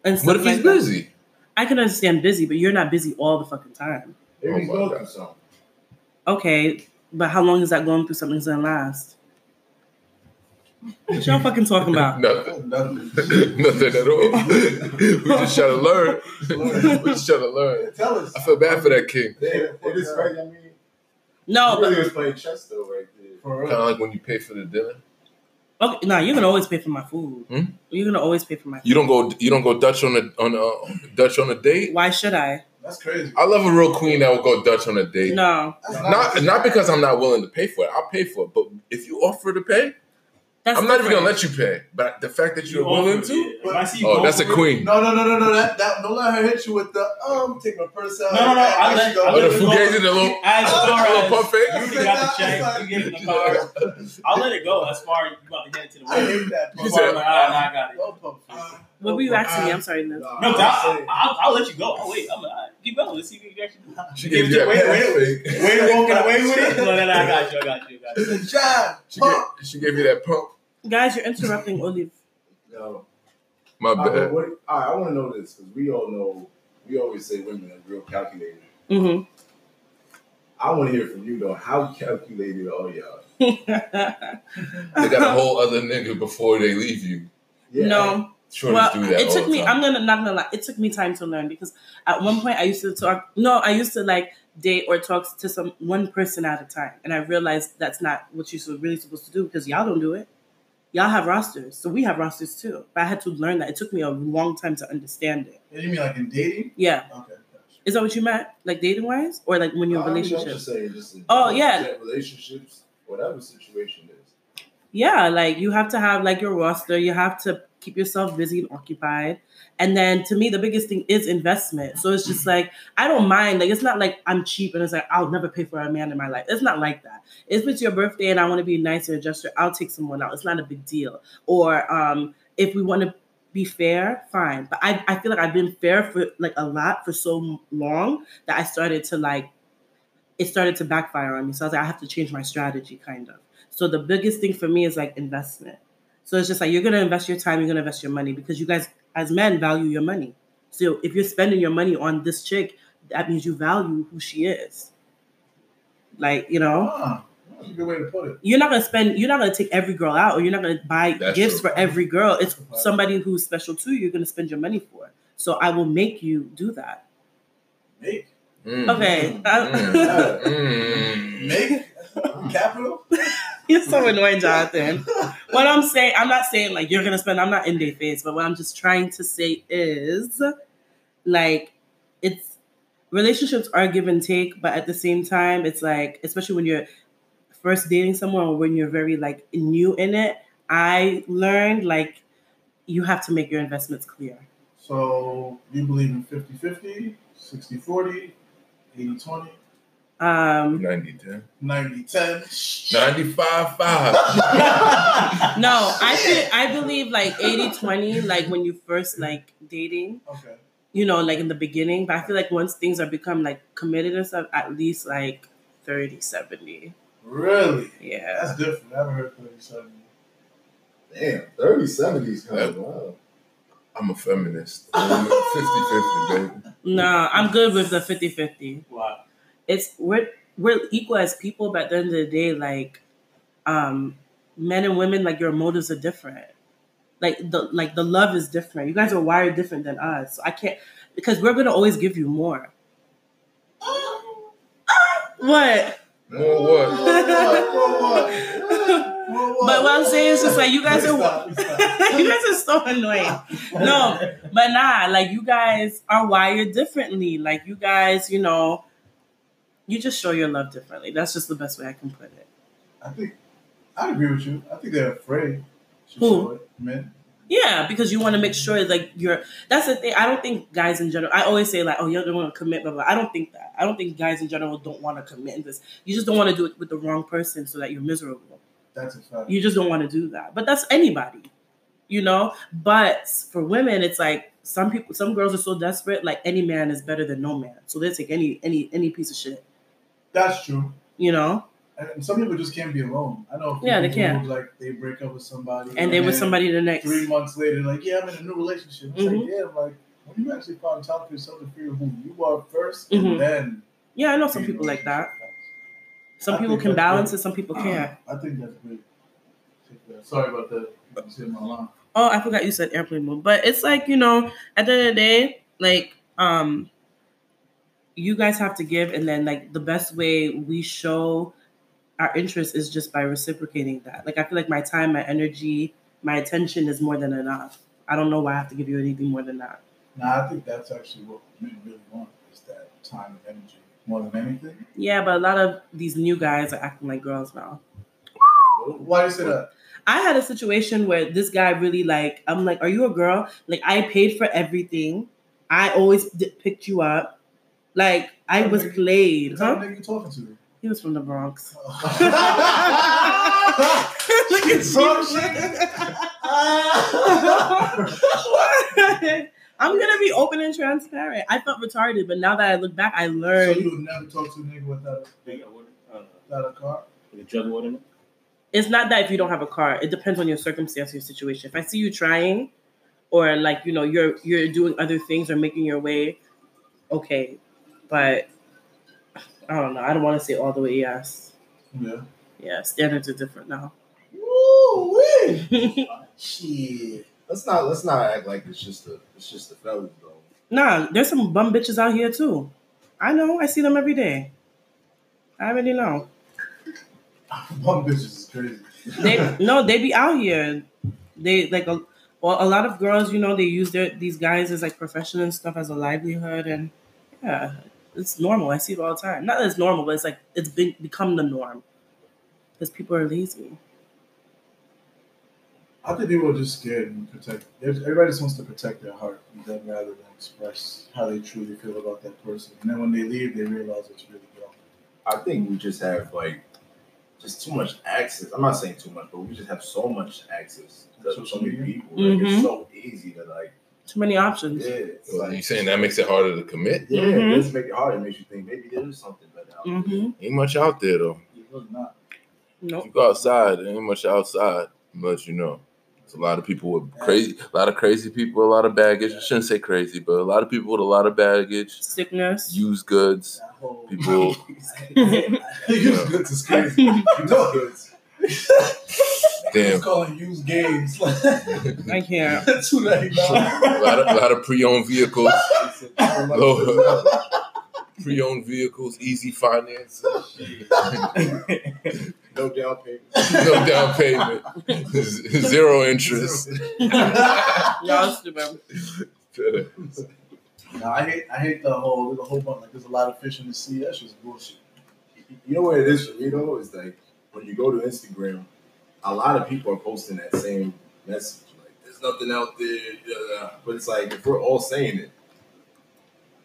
And stuff What if he's like that. busy? I can understand busy, but you're not busy all the fucking time. Maybe Oh he's going through something. Okay, but how long is that going through something's gonna last? What y'all fucking talking about? [LAUGHS] Nothing. Nothing. Nothing at all. we just try to learn. we just try to learn. Tell us. I feel bad for that king. Yeah, it is right. I mean, No, he but really was playing chess though, right there. Kind of like when you pay for the dinner. Okay, nah, you're gonna always pay for my food. Hmm? You're gonna always pay for my food. You don't go. You don't go Dutch on a on a Dutch on a date. Why should I? That's crazy. I love a real queen that will go Dutch on a date. No, That's Not not because I'm not willing to pay for it. I'll pay for it. But if you offer to pay, that's I'm not even gonna let you pay. But the fact that you're You willing to, yeah. If I see you oh, that's a queen. No, no, no, no, no. That, that don't let her hit you with the um. Take my purse out. No, no, no, I let- I Oh, the let it go. fugazi, the little, As Oh, far little as pump fake. you got the check, you gave him the [LAUGHS] card. I'll let it go. As far you about to hand it to the I hate that. You As pump. far as like, ah, I got it. Don't pump fake. What were you asking me? I'm sorry, Liz. Nah, No, I'm I'll, I'll, I'll let you go. Oh wait, I'm gonna keep going. Let's see if you can actually. She Give gave it you to that wait, pump wait, fake. Wait, won't get away with it. No, no, no, I got you. I got you. I got you. It's a job. She Pump. gave, she gave you that pump. Guys, you're interrupting Olive. No. My bad. but what, all right, I want to know this because we all know, we always say women are real calculated. Mm-hmm. I want to hear from you though. How calculated are y'all? [LAUGHS] They got a whole other nigga before they leave you. no. Shorties Well, do that it all took the me. I'm gonna not gonna lie. It took me time to learn because at one point I used to talk. No, I used to like date or talk to some one person at a time, and I realized that's not what you're really supposed to do because y'all don't do it. Y'all have rosters, so we have rosters too. But I had to learn that. It took me a long time to understand it. You mean like in dating? Yeah, Okay. is that what you meant? Like dating wise, or like when you're in relationships? I'm just saying, just in Oh, yeah. relationships, whatever situation is. Yeah like you have to have like your roster. You have to keep yourself busy and occupied. And then to me the biggest thing is investment. So it's just like i don't mind. Like it's not like i'm cheap and it's like i'll never pay for a man in my life. It's not like that. If it's your birthday and i want to be nice and a gesture i'll take someone out. It's not a big deal. Or um if we want to be fair fine. But I, I feel like i've been fair for like a lot for so long that i started to like it started to backfire on me. So i was like i have to change my strategy kind of so the biggest thing for me is like investment. So it's just like you're gonna invest your time, you're gonna invest your money because you guys as men value your money. So if you're spending your money on this chick, that means you value who she is. Like, you know, Ah, that's a good way to put it. you're not gonna spend you're not gonna take every girl out or you're not gonna buy That's gifts true. for every girl. It's That's a fact. somebody who's special to you, you're gonna spend your money for. So I will make you do that. Make. Mm. Okay. Mm. [LAUGHS] Mm. Make. So annoying, Jonathan. what I'm saying, I'm not saying like you're gonna spend. I'm not in their face, but what I'm just trying to say is, like, it's relationships are give and take, but at the same time, it's like, especially when you're first dating someone or when you're very like new in it. I learned like you have to make your investments clear. So you believe in 50 50, 60 40, 80 20, Um, 90 10. 90 10. 95 5. [LAUGHS] no, I feel, I believe like 80-20, like when you first like dating. Okay. you know, like in the beginning. But I feel like once things are become like committed and stuff, at least like 30, 70. Really? Yeah. That's different. I haven't heard 37. Damn, 30, 70 is kind of wow. I'm a feminist. 50 50, baby. No, I'm good with the 50 50. Wow. It's we're we're equal as people, but at the end of the day, like um men and women, like your motives are different. Like the like the love is different. You guys are wired different than us. So I can't because we're gonna always give you more. What? More what? More what? [LAUGHS] More what? But what I'm saying is just like you guys are Stop, stop. [LAUGHS] you guys are so annoying. No, but nah, like you guys are wired differently. Like you guys, you know, you just show your love differently. That's just the best way I can put it. I think I agree with you. I think they're afraid. to Who? show it. Men. Yeah, because you want to make sure like you're. That's the thing. I don't think guys in general. I always say like, oh, you don't want to commit, blah blah. I don't think that. I don't think guys in general don't want to commit in this. You just don't want to do it with the wrong person so that you're miserable. That's a fact. You just don't want to do that. But that's anybody, you know. But for women, it's like some people, some girls are so desperate. Like any man is better than no man, so they take any any any piece of shit, That's true. you know. And some people just can't be alone. I know. Yeah, they can't. Like they break up with somebody, And they with somebody the next. Three months later, like, yeah, I'm in a new relationship. It's Mhm. like, yeah, like when you actually find time for yourself to figure who you are 1st Mhm. and then. Yeah, I know some people like that. Some I people can balance good. it, some people can't. I think that's great. Sorry about that. You said my alarm. Oh, I forgot you said airplane mode. But it's like, you know, at the end of the day, like, um, you guys have to give, and then like the best way we show our interest is just by reciprocating that. Like I feel like my time, my energy, my attention is more than enough. I don't know why I have to give you anything more than that. no I think that's actually what men really want is that time and energy more than anything. Yeah, but a lot of these new guys are acting like girls now. Why do you say that? I had a situation where this guy really like, I'm like, are you a girl? Like I paid for everything. I always d- picked you up. Like I was played, huh? of nigga you talking to? He was from the Bronx. Look at you. I'm gonna be open and transparent. I felt retarded, but now that I look back, I learned. So learned you would never talk to a nigga without They got water. Uh, a, without a car? with a jug of water in it. it's not that if you don't have a car, it depends on your circumstance, your situation. If I see you trying, or like you know you're you're doing other things or making your way, okay, but I don't know. I don't want to say all the way yes. Yeah. Yeah, standards are different now. Woo wee. [LAUGHS] Shit. Let's not let's not act like it's just a it's just a fellas though. nah, there's some bum bitches out here too. I know. I see them every day. I already know. [LAUGHS] Bum bitches is crazy. They [LAUGHS] no, they be out here. They like a well, a lot of girls, you know, they use their these guys as like professional and stuff as a livelihood, and yeah, it's normal. I see it all the time. Not that it's normal, but it's like it's been become the norm because people are lazy. I think people are just scared and protect. Everybody just wants to protect their heart, and then rather than express how they truly feel about that person. And then when they leave, they realize it's really gone. I think we just have like just too much access. I'm not saying too much, but we just have so much access to so many people. Like, Mhm. It's so easy to like Too many options. yeah. It's like, you saying that makes it harder to commit? Yeah, Mhm. it does make it harder. It makes you think maybe there is something better out there. Mm-hmm. Ain't much out there though. It's really not. Nope. You go outside, there ain't much outside, but you know. It's a lot of people with crazy, a lot of crazy people, a lot of baggage. I shouldn't say crazy, but a lot of people with a lot of baggage, Sickness. used goods. That whole [LAUGHS] People- [LAUGHS] used goods is crazy. [LAUGHS] You goods. Damn, It's calling used games. [LAUGHS] I can't. [LAUGHS] Two ninety a lot of, a lot of pre-owned vehicles, [LAUGHS] pre-owned vehicles, easy finance, No down payment. no down payment, zero interest. Y'all stupid. No, I hate I hate the whole there's a whole bunch like there's a lot of fish in the sea. That's just bullshit. You know what it is for me though? Is like when you go to Instagram, a lot of people are posting that same message. Like, there's nothing out there. But it's like if we're all saying it,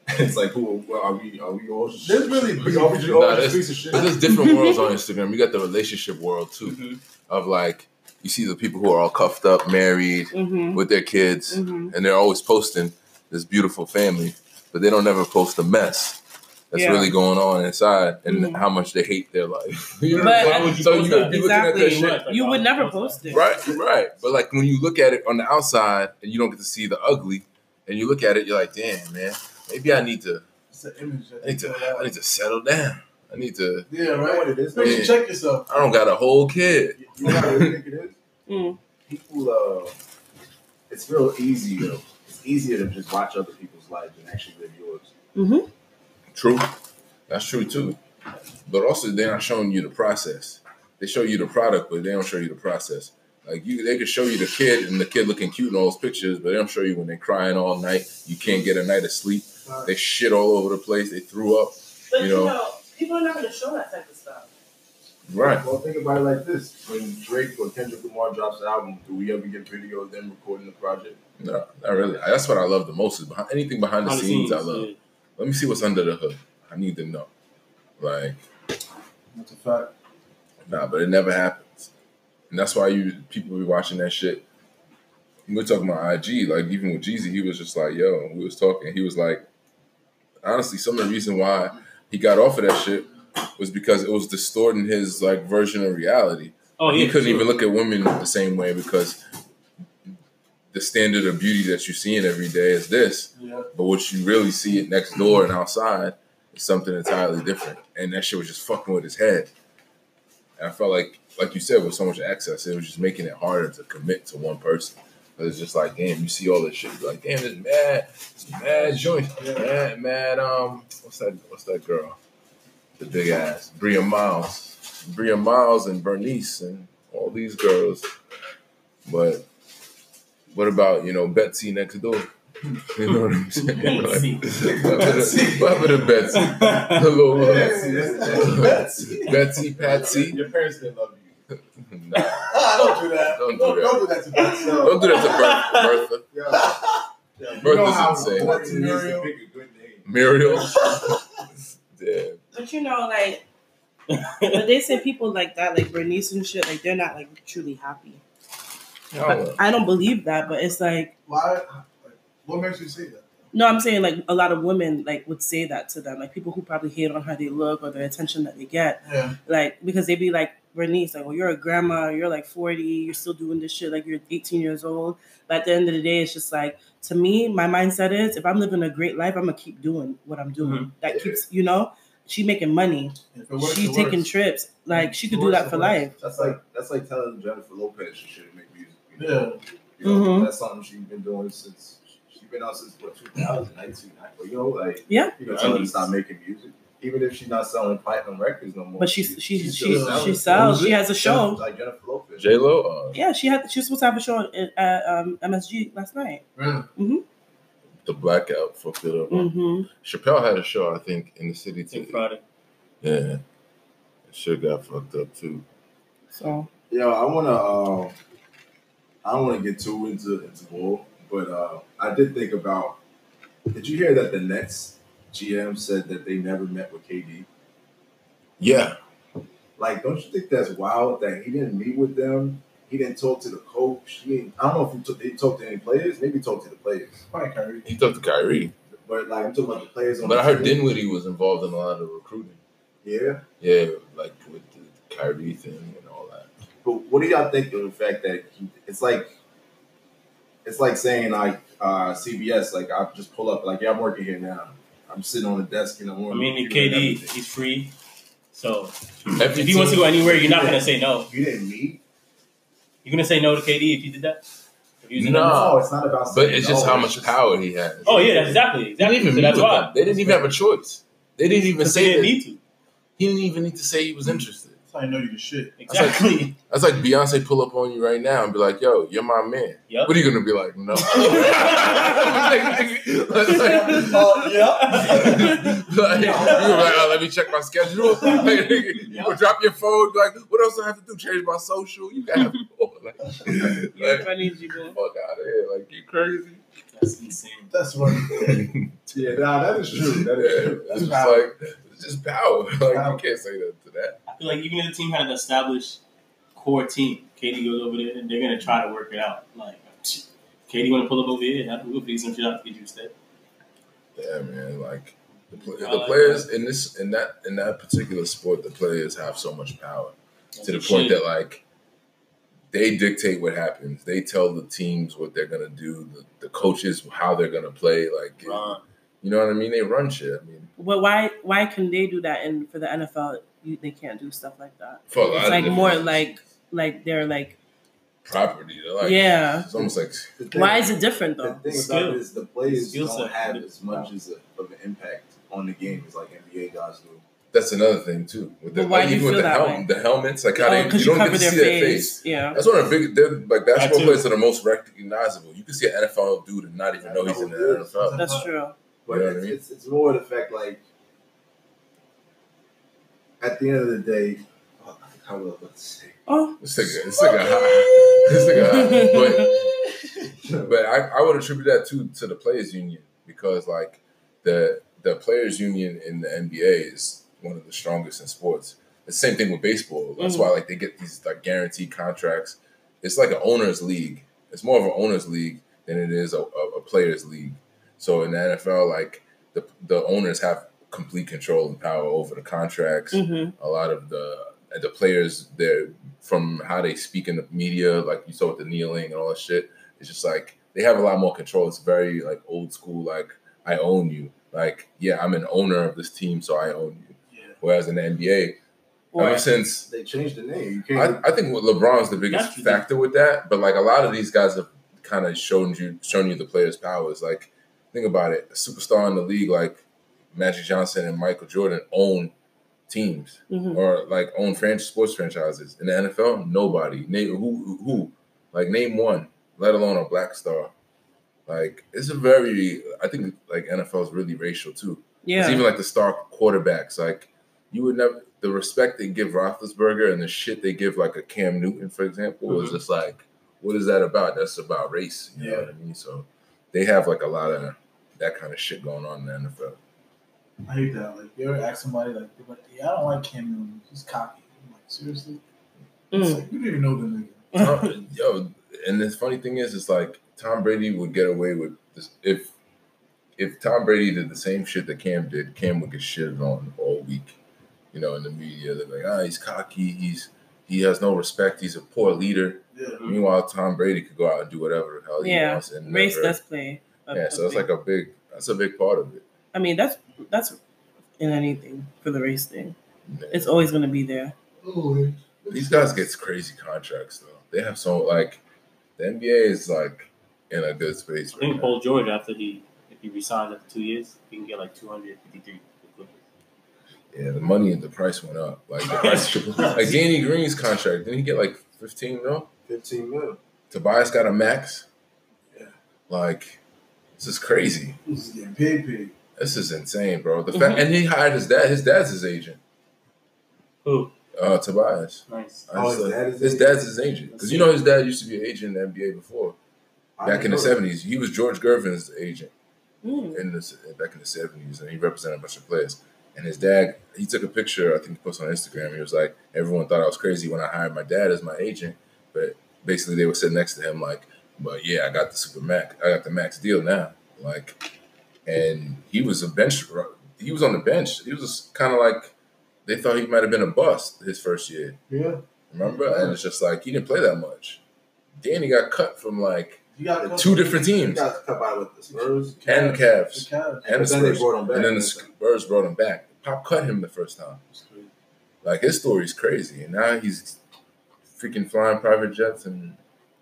[LAUGHS] it's like, who well, are we? Are we all? Just, There's really- are we all just Nah, all that's- piece of shit? There's different [LAUGHS] worlds on Instagram. You got the relationship world too, Mm-hmm. of like you see the people who are all cuffed up, married Mm-hmm. with their kids, Mm-hmm. and they're always posting this beautiful family, but they don't ever post a mess that's Yeah. really going on inside and Mhm. how much they hate their life. [LAUGHS] You know But- what I'm so you could be looking at that Exactly. shit. You would never post it. Right, right. But like when you look at it on the outside and you don't get to see the ugly, and you look at it, you're like, damn, man, maybe I need to, It's an image. I need to. I need to settle down. I need to. Yeah, You know what right. it is? You check yourself. I don't got a whole kid. You know what I think it is? [LAUGHS] Mm. People, uh, it's real easy. Though. It's easier to just watch other people's lives than actually live yours. Mm-hmm. True, that's true too. But also, they're not showing you the process. they show you the product, but they don't show you the process. Like you, they could show you the kid and the kid looking cute in all those pictures, but they don't show you when they're crying all night. You can't get a night of sleep. They shit all over the place. They threw up. But You you know. know, people are not going to show that type of stuff. Right. Well, think about it like this: when Drake or Kendrick Lamar drops an album, do we ever get video of them recording the project? No, not really. That's what I love the most is behind, anything behind the Behind the scenes. I love. yeah. Let me see what's under the hood. I need to know. Like, That's a fact. nah, but it never happens, and that's why you people be watching that shit. We were talking about IG, like even with Jeezy, he was just like, "Yo," we was talking. He was like, honestly, some of the reason why he got off of that shit was because it was distorting his like version of reality. Oh yeah, he couldn't sure. even look at women the same way because the standard of beauty that you're seeing every day is this, Yeah. but what you really see it next door and outside is something entirely different. And that shit was just fucking with his head. And I felt like, like you said, with so much access, it was just making it harder to commit to one person. 'Cause It's just like, damn, you see all this shit, you're like, damn, this mad, this mad joint, mad, mad. Um, what's that? What's that girl? The big ass, Bria Myles, Bria Myles, and Bernice, and all these girls. But what about you know Betsy next door? You know what I'm [LAUGHS] saying? Betsy. Like, what happened to- what happened to Betsy? Hello, uh, Betsy, Betsy. Betsy, Patsy. Your parents didn't love you. [LAUGHS] Nah, don't do that. Don't do Don't, that. don't do that to Betsy. don't do that to Bertha. [LAUGHS] Bertha. Yeah. You Bertha's know insane. important Betsy needs to Muriel- pick a good name. Muriel. Damn. But you know, like, but they say people like that, like Bernice and shit, like they're not like truly happy. I don't. I don't believe that, but it's like, Why? What makes you say that? no, I'm saying like a lot of women like would say that to them, like people who probably hate on how they look or the attention that they get, Yeah. like because they'd be like Bernice, like, well, you're a grandma, you're like 40, you're still doing this shit, like you're 18 years old. But at the end of the day, it's just like to me, my mindset is if I'm living a great life, I'm gonna keep doing what I'm doing. Mm-hmm. That keeps, you know, she making money, If works, she taking works. trips, like she could do that for works. life. That's like that's like telling Jennifer Lopez she shouldn't make music. You Yeah. You know, Mhm. That's something she's been doing since she's been out since what 2019. You know, like Yeah. you know, tell her to stop making music, even if she's not selling platinum records no more. But she's she she still she, selling. sells. She has a show. like Jennifer Lopez. J Lo. Uh, Yeah, she had she was supposed to have a show at, at um, MSG last night. Really? the blackout fucked it up. hmm Chappelle had a show, I think, in the city Think too. Friday. Yeah, that shit got fucked up too. So yeah, I wanna. Uh, I don't want to get too into into ball, but uh, I did think about. Did you hear that the Nets GM said that they never met with KD? Yeah, Like, don't you think that's wild that he didn't meet with them? He didn't talk to the coach. He didn't, I don't know if he, took, he talked to any players. Maybe he talked to the players, Probably Kyrie. he talked to Kyrie, but like I'm talking about the players on. but the I heard team. Dinwiddie was involved in a lot of recruiting. Yeah, Yeah, like with the Kyrie thing and all that. But what do y'all think of the fact that he? It's like, it's like saying like uh, CBS. Like I just pull up. Like yeah, I'm working here now. I'm sitting on the desk and I'm. I mean, KD, he's free. So Every if he wants to go anywhere, you're not gonna say no. You didn't meet. You're gonna say no to KD if you did that. If you was in No. No, it's not about. but it's just no, how it's much just- power he has. Oh yeah, that's exactly They exactly. didn't even So meet that's with why. them. They didn't even have a choice. They didn't even Because they say didn't that. need to. He didn't even need to say he was interested. That's how you know you the shit. Exactly. That's like Beyonce pull up on you right now and be like, "Yo, you're my man." Yep. What are you gonna be like? No. [LAUGHS] like, Oh, yeah. like, you were like, oh, let me check my schedule. [LAUGHS] Like, you would drop your phone, like, what else do I have to do? Change my social? You got [LAUGHS] like, like, funny, Jibo. fuck out of here. Like, you crazy. That's insane. That's what. Yeah, nah, that is true. That is Yeah, true. That's just power. like, it's just power. Like, you can't say that to that. I feel like even if the team had an established core team, KD goes over there and they're gonna try to work it out. Like [TSK] KD want to pull up over here, have to go figure some shit out to get you to stay. Yeah, man. Like, the, pl- I the like players in this, in that, in that particular sport, the players have so much power. to the point that like they dictate what happens. They tell the teams what they're gonna do. The, the coaches how they're gonna play. Like Ron, you know what I mean? They run shit. I mean, But why why can they do that and for the NFL you, they can't do stuff like that? for a lot It's of like more reasons. like like they're like property. They're like yeah. It's almost like thing- Why is it different The though? thing Skill. about it is the players Skill don't set. have as much as a, of an impact on the game as like NBA guys do. that's another thing too. With the, But why like, do you even with feel the, that helm, way? the helmets, like how Oh, they 'cause you you don't cover get to their see their face. face. Yeah. That's one of the big they're like basketball too. players that are most recognizable. You can see an NFL dude and not even know he's in the NFL. That's true. But You know it's, I mean? it's, it's more the fact like at the end of the day, oh, I forgot what I was about to say. Oh. This nigga, this nigga high. This nigga high. But [LAUGHS] but I, I would attribute that to to the players union because like the the players union in the NBA is one of the strongest in sports. The same thing with baseball. That's Mhm. why like they get these like guaranteed contracts. It's like an owners league. It's more of an owners league than it is a, a, a players league. So in the NFL, like the the owners have complete control and power over the contracts hmm a lot of the the players there from how they speak in the media, like you saw with the kneeling and all that shit. It's just like they have a lot more control. It's very like old school, like I own you. Like yeah, I'm an owner of this team, so I own you. Yeah. Whereas in the NBA, ever since They changed the name. You I, can't. I think what LeBron's the biggest That's factor with that, but like a lot of these guys have kind of shown you shown you the players' powers. Like think about it, a superstar in the league like Magic Johnson and Michael Jordan own teams Mhm. or like own fran- sports franchises. In the NFL, nobody. Name who who like name one, let alone a black star. Like it's a very I think like NFL is really racial too. Yeah, It's even like the star quarterbacks. Like you would never the respect they give Roethlisberger and the shit they give like a Cam Newton, for example, is Mhm. just like, what is that about? That's about race. You know Yeah. what I mean? So they have like a lot of that kind of shit going on in the NFL. I hate that. Like, you ever ask somebody, like, they're like, yeah, I don't like Cam Newton. He's cocky. I'm like, seriously? It's Mm. like, you didn't even know the nigga. Tom- yo, and the funny thing is, it's like Tom Brady would get away with this if if Tom Brady did the same shit that Cam did, Cam would get shitted on all week. You know, in the media, they're like, ah, he's cocky, he's he has no respect, he's a poor leader. Yeah. Meanwhile, Tom Brady could go out and do whatever the hell he Yeah. wants and Race never- does play. a- yeah. a So it's big- like a big that's a big part of it. I mean, that's that's in anything for the race thing. It's always going to be there. Oh, These guys get crazy contracts though. They have so like the NBA is like in a good space I right think now. Paul George, after he if he resigns after two years, he can get like two hundred fifty three. Yeah, the money and the price went up. Like the [LAUGHS] price, like Danny Green's contract, didn't he get like fifteen mil? Fifteen mil. Tobias got a max. Yeah. Like, this is crazy. This is getting paid, paid. This is insane, bro. The fact, and he hired his dad. His dad's his agent. Who? Uh, Tobias. Nice. Oh, His, his dad is his his dad's his agent because you know his dad used to be an agent in the NBA before. I Back in the seventies, he was George Gervin's agent. Mm. in the back in the seventies, and he represented a bunch of players. And his dad, he took a picture. I think he posted on Instagram. He was like, "Everyone thought I was crazy when I hired my dad as my agent, but basically they were sitting next to him like, but yeah, I got the super max. I got the max deal now. Like, and he was a bench. He was on the bench. He was kind of like they thought he might have been a bust his first year. Yeah. Remember? And it's just like he didn't play that much. Danny got cut from like You got two different He teams got cut by with the Spurs. and the Cavs. The Cavs. And But the then they Spurs. brought him back. And then the Spurs brought him back. Pop cut him the first time. Like his story's crazy, and now he's freaking flying private jets, and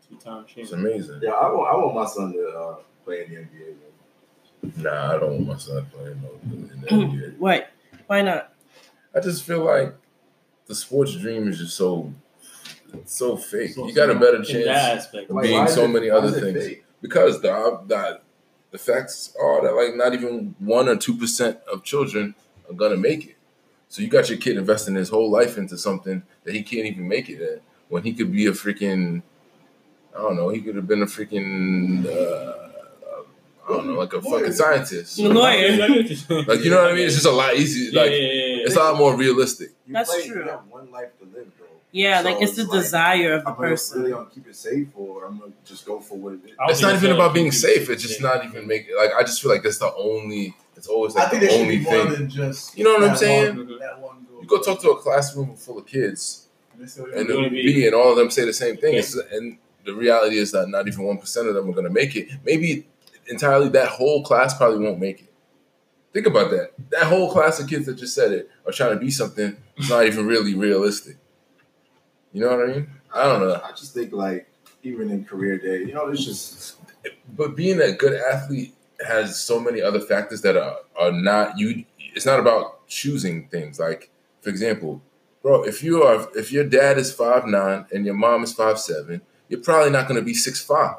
Two time it's amazing. Yeah, I want, I want my son to uh, play in the NBA. Man. Nah, I don't want my son playing no in the NBA. What? Why not? I just feel like the sports dream is just so, so fake. So you got a better chance aspect. of Like, being so it- many other things. fake? Because the the the facts are that like not even one or two percent of children are gonna make it. So you got your kid investing his whole life into something that he can't even make it in. When he could be a freaking, I don't know, he could have been a freaking, uh, I don't know, like a fucking scientist. A lawyer. [LAUGHS] Like you know what I mean? It's just a lot easier. Like yeah, yeah, yeah. it's a lot more realistic. You That's play, true. You have one life to live, bro. Yeah, So like it's the like, desire of the I'm gonna person. really gonna keep it safe, or I'm gonna just go for what it is. I don't It's not even about being safe. It's just not even making like I just feel like that's the only. It's always I like think the should only be more thing. than just. You know what I'm saying? One, that one goal. You go talk to a classroom full of kids, And they say, "Oh, and the be- B and all of them say the same thing. Yeah. And the reality is that not even one percent of them are going to make it. Maybe entirely that whole class probably won't make it. Think about that. That whole class of kids that just said it are trying to be something that's not even really realistic. You know what I mean? I don't know. I just think like even in career day, you know, it's just But being a good athlete has so many other factors that are, are not you. it's not about choosing things. Like for example, bro, if you are if your dad is five nine and your mom is five seven, you're probably not going to be six five.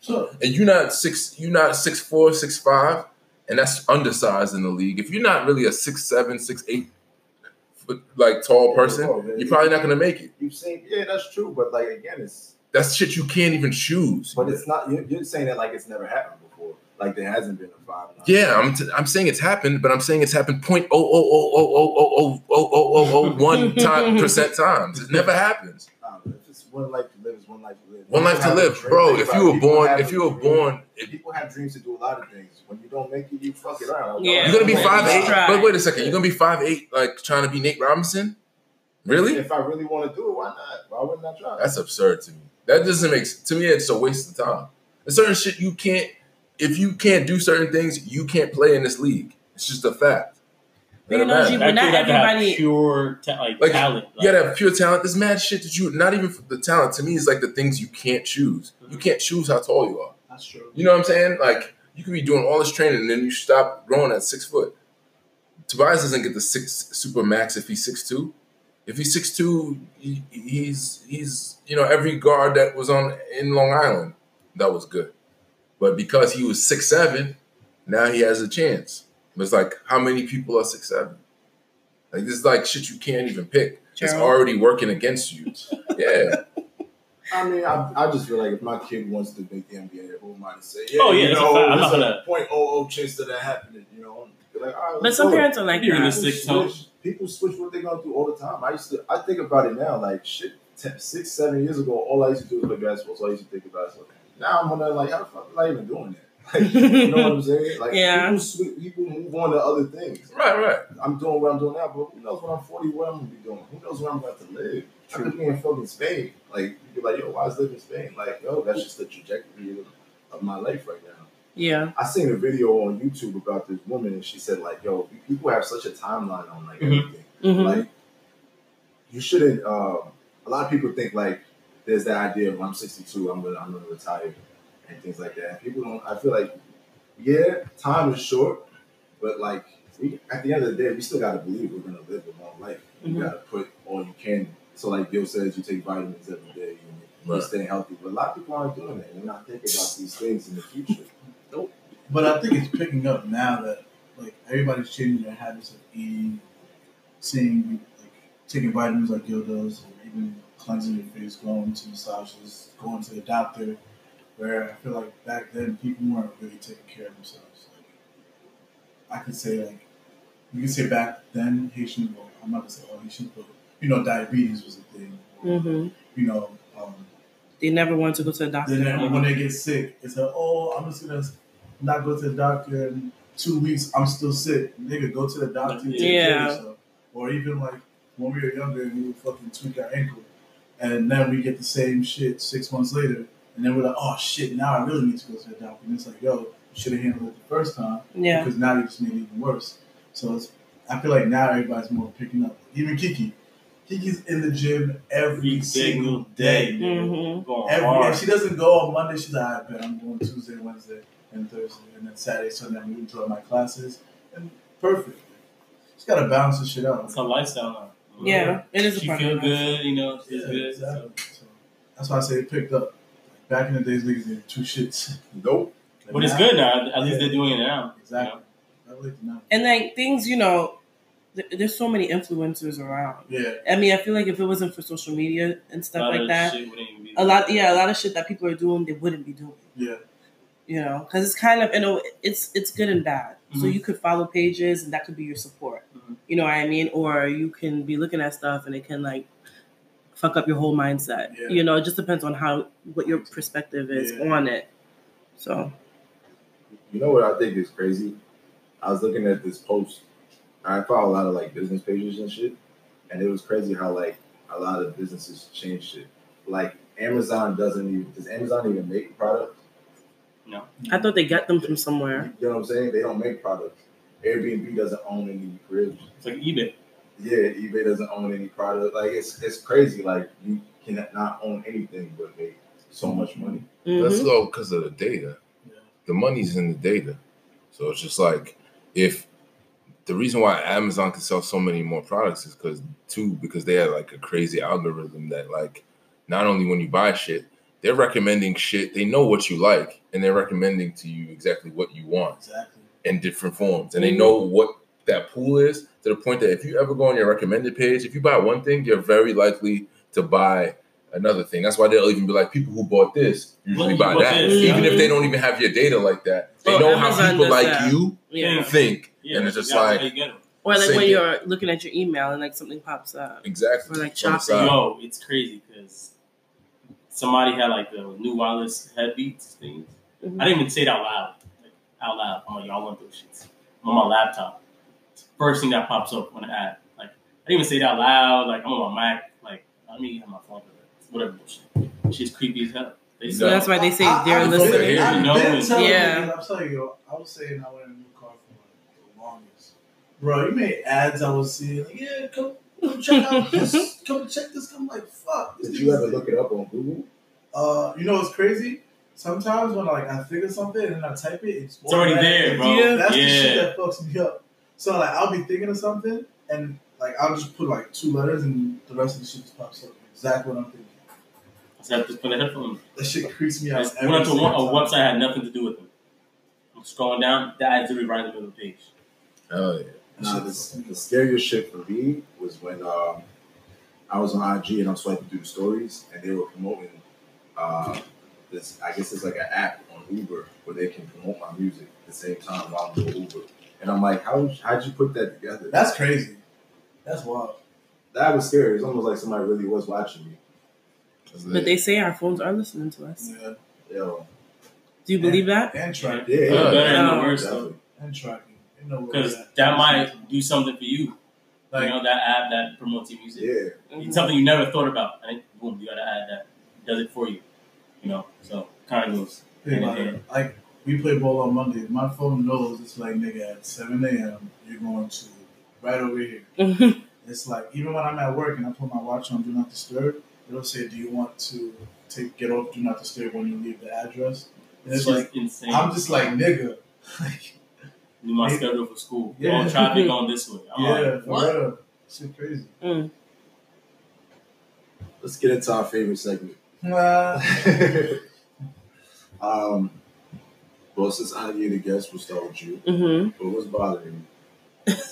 Sure. and you're not six, you're not six four, six five, and that's undersized in the league. If you're not really a six seven, six eight, foot like tall person, Oh, man. you're probably not gonna make it. You've seen, yeah, that's true. But like again, it's That's shit you can't even choose. but it's not. You're, you're saying that like it's never happened before. Like there hasn't been a five. nine. Yeah, I'm, t- I'm saying it's happened, but I'm saying it's happened point oh oh oh oh oh oh oh oh oh oh one time percent times. It never happens. I it's just one life to live is one life to live. One life to live, bro. If you were born, if you were born, if, people have dreams to do a lot of things. When you don't make it, you fuck it around. Yeah. you're gonna be five eight. But wait a second, you're gonna be five eight, like trying to be Nate Robinson? Really? If I really want to do it, why not? Why wouldn't I try? That's absurd to me. That doesn't make to me. It's a waste of time. There's certain shit you can't. If you can't do certain things, you can't play in this league. It's just a fact. You Let it know, matter. G- That not to have everybody- pure ta- like, Like, talent. You gotta have pure talent. This mad shit that you not even for the talent. To me, is like the things you can't choose. You mm-hmm. can't choose how tall you are. That's true. You know what I'm saying? Like you could be doing all this training and then you stop growing at six foot. Tobias doesn't get the six super max if he's six two. If he's six two, he, he's he's you know every guard that was on in Long Island that was good, but because he was six seven, now he has a chance. But it's like how many people are six seven? Like this is like shit you can't even pick. It's already working against you. [LAUGHS] Yeah, I mean, I, I just feel like if my kid wants to make the NBA, who am I to say? Oh, yeah, you that's a know, fact. I'm not there's gonna- a point oh oh chance of that happening. You know, like, all right, But some do it. parents are like You're gonna that. stick People to switch, people switch what they're gonna do all the time. I used to, I think about it now, like shit, ten, six, seven years ago, all I used to do was play basketball. So I used to think about it. So now I'm wondering, like, how the fuck am I even doing that? Like, you know what I'm [LAUGHS] saying? Like, Yeah. people, switch, people move on to other things. right, right. I'm doing what I'm doing now, but who knows when I'm 40 what I'm gonna be doing? Who knows where I'm about to live? I could be in fucking Spain. Like, you'd be like, yo, why is living in Spain? Like, yo, that's just the trajectory of, of my life right now. Yeah. I seen a video on YouTube about this woman, and she said, like, yo, people have such a timeline on like Mhm. everything. hmm Like, you shouldn't. Um, a lot of people think like there's that idea of I'm 62, I'm gonna I'm gonna retire, and things like that. People don't. I feel like, yeah, time is short, but like we at the end of the day, we still gotta believe we're gonna live a long life. You Mhm. gotta put all you can. So like Bill says, you take vitamins every day and you Right. stay healthy. But a lot of people aren't doing that. They're not thinking about these things in the future. Nope. But I think it's picking up now that like everybody's changing their habits of eating, seeing like taking vitamins like Gil does, or even cleansing your face, going to massages, going to the doctor. Where I feel like back then people weren't really taking care of themselves. Like I could say like you could say back then Haitian well, I'm not gonna say all Haitian, but you know, diabetes was a thing. Or, hmm You know, um, They never want to go to the doctor. then when they get sick, it's like, oh, I'm just gonna not go to the doctor in two weeks. I'm still sick. Nigga, go to the doctor. and Take care Yeah. of yourself. Or even like when we were younger, we would fucking tweak our ankle, and then we get the same shit six months later, and then we're like, oh shit, now I really need to go to the doctor. And it's like, yo, you should have handled it the first time Yeah. because now you just made it even worse. So it's, I feel like now everybody's more picking up. Even Kiki. Kiki's in the gym every Every single day. hmm Going Every hard. if she doesn't go on Monday, she's like, I bet I'm going Tuesday, Wednesday, and Thursday, and then Saturday, Sunday I'm gonna my classes. And perfect. She's gotta balance this shit out. It's a lifestyle now. Yeah. It is a She part feel of good, you know. She's Yeah, good. exactly. So that's why I say it picked up. Back in the days, niggas did two shits. [LAUGHS] Nope. But it's now- good now. At least Yeah. they're doing it now. Exactly. I like. And like things, you know, th- there's so many influencers around. Yeah. I mean, I feel like if it wasn't for social media and stuff like that, shit wouldn't even be a lot, yeah, a lot of shit that people are doing, they wouldn't be doing. Yeah. You know, because it's kind of, you know, it's it's good and bad. So Mhm. you could follow pages, and that could be your support. Mhm. You know what I mean? Or you can be looking at stuff, and it can like fuck up your whole mindset. Yeah. You know, it just depends on how what your perspective is Yeah. on it. So You know what I think is crazy? I was looking at this post. I follow a lot of like business pages and shit, and it was crazy how like a lot of businesses change shit. Like Amazon doesn't even does Amazon even make products? No. I thought they got them from somewhere. You know what I'm saying? They don't make products. Airbnb doesn't own any cribs. It's like eBay. Yeah, eBay doesn't own any product. Like it's it's crazy. Like you cannot own anything but make so much money. That's Mhm. low because of the data. Yeah. The money's in the data. So it's just like if the reason why Amazon can sell so many more products is because two, because they have like a crazy algorithm that like not only when you buy shit, they're recommending shit. They know what you like, and they're recommending to you exactly what you want Exactly. in different forms, and they know what that pool is to the point that if you ever go on your recommended page, if you buy one thing, you're very likely to buy another thing. That's why they'll even be like, people who bought this usually you buy that, this, even yeah. if they don't even have your data like that. They Oh, know how people like that. you Yeah. think, Yeah, and it's just exactly like Or like when you're looking at your email and like something pops up. exactly Or, like, on shopping. side. Yo, it's crazy because somebody had like the new wireless headbeats things. Mhm. I didn't even say it out loud. Like out loud. I'm like, y'all want those shits. I'm on my laptop. It's the first thing that pops up on the app. Like I didn't even say it out loud. Like I'm on my Mac. Like I mean, have my phone. Whatever bullshit. Shit's creepy as hell. They So that's why they say I- they're I've listening. been- They're I've hearing. been telling yeah. niggas, I'm telling you, I was saying I want a new car for the longest. Bro, you made ads I was seeing. Like, yeah, come, come check out [LAUGHS] this. Come check this. I'm like, fuck. Did you ever look it up on Google? Uh, you know what's crazy? Sometimes when like I figure something and then I type it, it's, It's already there, bro. Yeah. That's the shit that fucks me up. So like I'll be thinking of something and like I'll just put like two letters and the rest of the shit just pops up. Exactly what I'm thinking. So I have to put a headphone. That shit creeps me out. just every went to a, single a website that had nothing to do with them. I'm scrolling down. That ad's literally right in the middle of the page. Hell yeah. Nah, the, the scariest shit for me was when um, I was on IG and I'm swiping through the stories and they were promoting uh, this. I guess it's like an app on Uber where they can promote my music at the same time while I'm doing Uber. And I'm like, how how'd you put that together? That's crazy. That's wild. that was scary. It's almost like somebody really was watching me. But they say our phones are listening to us. Yeah. Yo, Do you believe that? And tracking. yeah, Yeah, yeah, better than Yeah. the worst though. definitely. And tracking. You know where Because we're that might do something for you. like you know, that app that promotes your music. Yeah, Mhm. It's something you never thought about. And boom, you gotta add that. Does it for you. You know, so kind of goes. think about. Like we play ball on Monday. My phone knows it's like nigga at seven AM you're going to right over here. [LAUGHS] It's like even when I'm at work and I put my watch on do not disturb, it'll say, Do you want to take get off do not disturb when you leave the address? And it's just like insane. I'm just like nigga. [LAUGHS] Like do my Yeah. schedule for school. Yeah. All traffic [LAUGHS] going this way. I'm Yeah, like, for what? real. Shit crazy. Mm. let's get into our favorite segment. Nah. um, well, since I need a guest, we'll start with you. Mhm. But what's bothering you? [LAUGHS]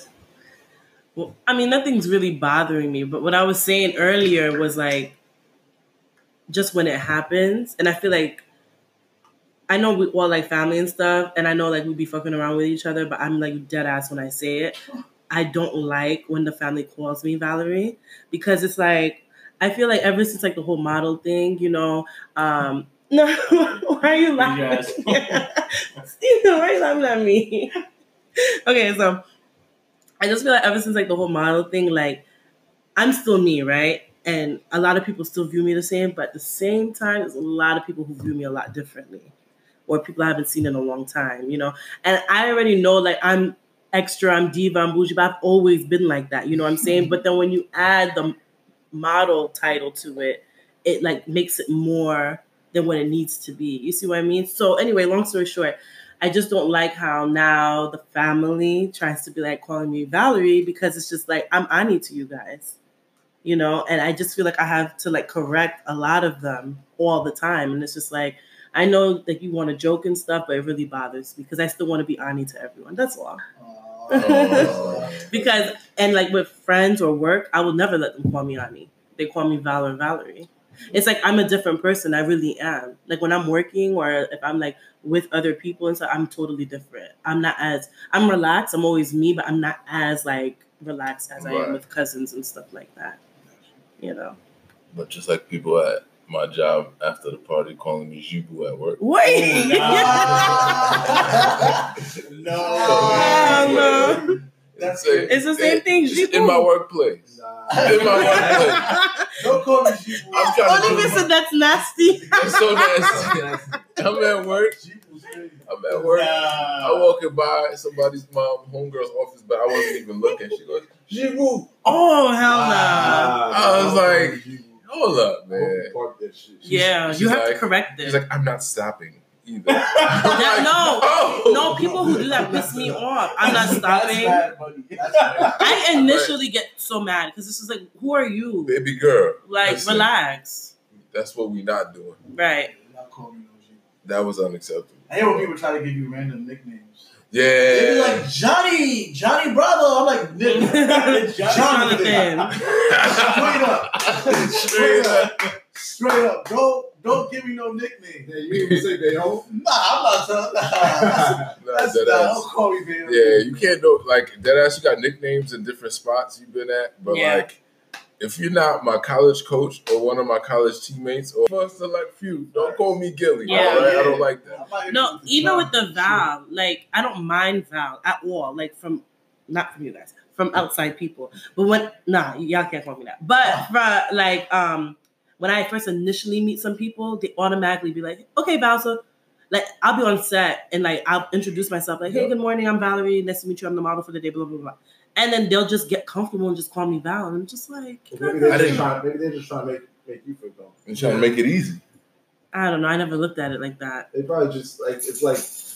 Well, I mean, nothing's really bothering me, but what I was saying earlier was like, just when it happens, and I feel like, I know we all like family and stuff, and I know like we'd be fucking around with each other, but I'm like dead ass when I say it. I don't like when the family calls me Valerie because it's like I feel like ever since like the whole model thing, you know, um, no, [LAUGHS] why are you laughing? [LAUGHS] Steven, why are you laughing at me? okay, so I just feel like ever since like the whole model thing, like I'm still me, right? And a lot of people still view me the same, but at the same time, there's a lot of people who view me a lot differently, or people I haven't seen in a long time, you know. And I already know, like I'm extra, I'm diva, I'm bougie, but I've always been like that, you know what I'm saying? Mm-hmm. But then when you add the model title to it, it like makes it more than what it needs to be. You see what I mean? So anyway, long story short, I just don't like how now the family tries to be like calling me Valerie because it's just like I'm Ani to you guys. You know, and I just feel like I have to like correct a lot of them all the time. And it's just like I know that you want to joke and stuff, but it really bothers me because I still want to be Ani to everyone. That's all. Oh. [LAUGHS] Because and like with friends or work, I will never let them call me Ani. They call me Val or Valerie. It's like I'm a different person. I really am. Like when I'm working or if I'm like with other people and stuff, I'm totally different. I'm not as I'm relaxed. I'm always me, but I'm not as like relaxed as I am with cousins and stuff like that. You know. But just like people at my job after the party calling me Jibu at work. Wait. [LAUGHS] [LAUGHS] no. Oh, no. That's it. It's the same eh, thing, It's in my workplace. Nah. In my workplace. [LAUGHS] Don't call me Jibu. I'm trying to Only if it's that's nasty. It's so [LAUGHS] nasty. I'm at work. Jibu's. I'm at work. Nah. I walking by somebody's mom, homegirl's office, but I wasn't even looking. She goes, Jibu. Oh hell no. I was like, Hold up, man. Park that shit. Yeah, you have like- to correct She's it. like, I'm not stopping. Either. [LAUGHS] That- no. Oh. No, people who do that piss me off. I'm not stopping. That's bad money. I initially get so mad because this is like, who are you? Baby girl. Like, Listen, relax. That's what we not doing. Right. Not call me no G. That was unacceptable. I hate when people try to give you random nicknames. Yeah. They be like Johnny, Johnny Bravo. I'm like, nigga, [LAUGHS] Jonathan. Straight up, Straight up. Straight up. Don't don't give me no nickname. Yeah, you even say they [LAUGHS] home? Nah, I'm not telling. [LAUGHS] Nah, Nah, that's dead not. ass. Don't call me, man. Yeah, you can't know like deadass. You got nicknames in different spots you've been at, but Yeah. like if you're not my college coach or one of my college teammates or a select few, don't call me Gilly. Yeah. all right? I don't like that. No, even with the for Val, like I don't mind Val at all. Like from not from you guys, from outside people. But when nah, y'all can't call me that. But from like um when I first initially meet some people, they automatically be like, "Okay, Bowser. Like I'll be on set and like I'll introduce myself like, "Hey, good morning. I'm Valerie. Nice to meet you. I'm the model for the day." Blah blah blah. And then they'll just get comfortable and just call me Val, and I'm just like, Maybe they're just trying. Maybe they're just trying to make make you feel comfortable. I'm trying to make it easy. I don't know. I never looked at it like that. They probably just like it's like they-